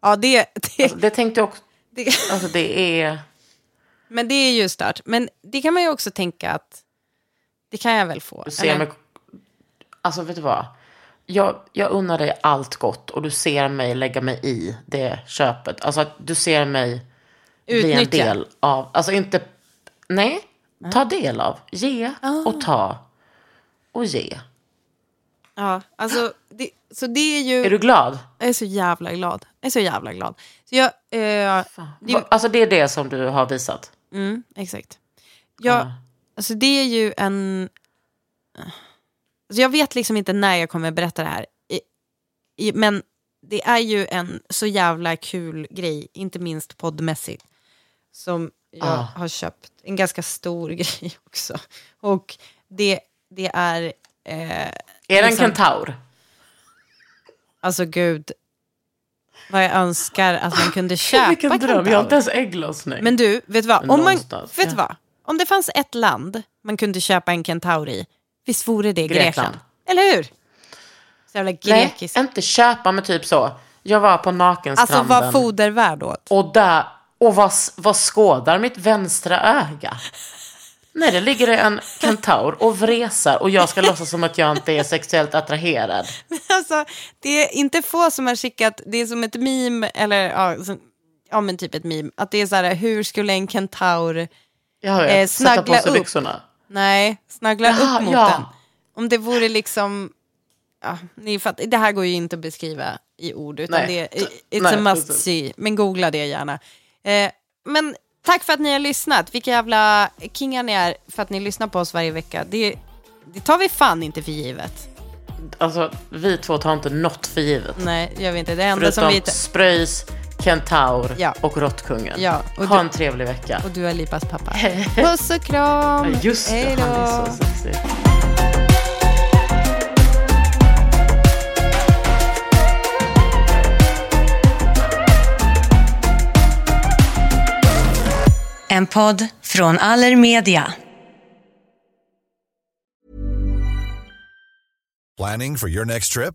B: Ja, det, det,
A: Alltså, det tänkte jag också.
B: det,
A: Alltså det är...
B: men det är ju stört. Men det kan man ju också tänka att det kan jag väl få.
A: Du ser
B: eller?
A: mig... Alltså vet du vad? Jag, jag unnar dig allt gott och du ser mig lägga mig i det köpet. Alltså att du ser mig bli en
B: Utnyttja.
A: del av... Alltså inte... Nej, ta del av. Ge
B: Ah.
A: och ta. Och ge.
B: Ja, alltså, det, så det är ju...
A: Är du glad?
B: Jag är så jävla glad. Jag är så jävla glad. Så jag, eh, det,
A: Alltså det är det som du har visat.
B: mm, exakt. Jag,
A: Ja.
B: Alltså det är ju en... Alltså jag vet liksom inte när jag kommer berätta det här. I, i, men det är ju en så jävla kul grej, inte minst poddmässigt. Som jag
A: Ah.
B: har köpt. En ganska stor grej också. Och det, det är... Eh,
A: Är det en kentaur?
B: Alltså gud. Vad jag önskar att man kunde köpa
A: Vilken dröm, jag har
B: kentaur.
A: inte ens ägglossning.
B: Men du, vet du vad? Om, man, vet
A: ja.
B: vad? Om det fanns ett land man kunde köpa en kentaur i, visst vore det Grekland?
A: Grekland.
B: Eller hur? Så jävla
A: Nej,
B: grekiskt.
A: inte köpa med typ så. Jag var på
B: Alltså
A: nakenstranden.
B: vad fodervärd åt.
A: Och där, och vad, vad skådar mitt vänstra öga? Nej, det ligger en kentaur och vresar och jag ska låtsas som att jag inte är sexuellt attraherad.
B: Alltså, det är inte få som har skickat, det är som ett meme, eller ja, som, ja men typ ett meme, att det är så här, hur skulle en kentaur, Eh, snaggla upp. Nej, snaggla
A: Jaha,
B: upp mot
A: ja.
B: den. Om det vore liksom, ja, ni fattar, det här går ju inte att beskriva i ord, utan
A: Nej.
B: det är, it's
A: Nej,
B: a must
A: precis.
B: see, men googla det gärna. Eh, men tack för att ni har lyssnat, vilka jävla kingar ni är för att ni lyssnar på oss varje vecka. Det, det tar vi fan inte för givet.
A: Alltså, vi två tar inte något för givet.
B: Nej, gör vi inte. Det enda som
A: Förutom
B: vi...
A: Spröjs, Kentaur
B: Ja.
A: och Råttkungen.
B: Ja, och
A: ha
B: du-
A: en trevlig vecka.
B: Och du är Lipas pappa. Puss och kram!
A: Ja, Just det,
B: Hej
A: han är så sexig.
C: En podd från Allermedia.
E: Planning for your next trip?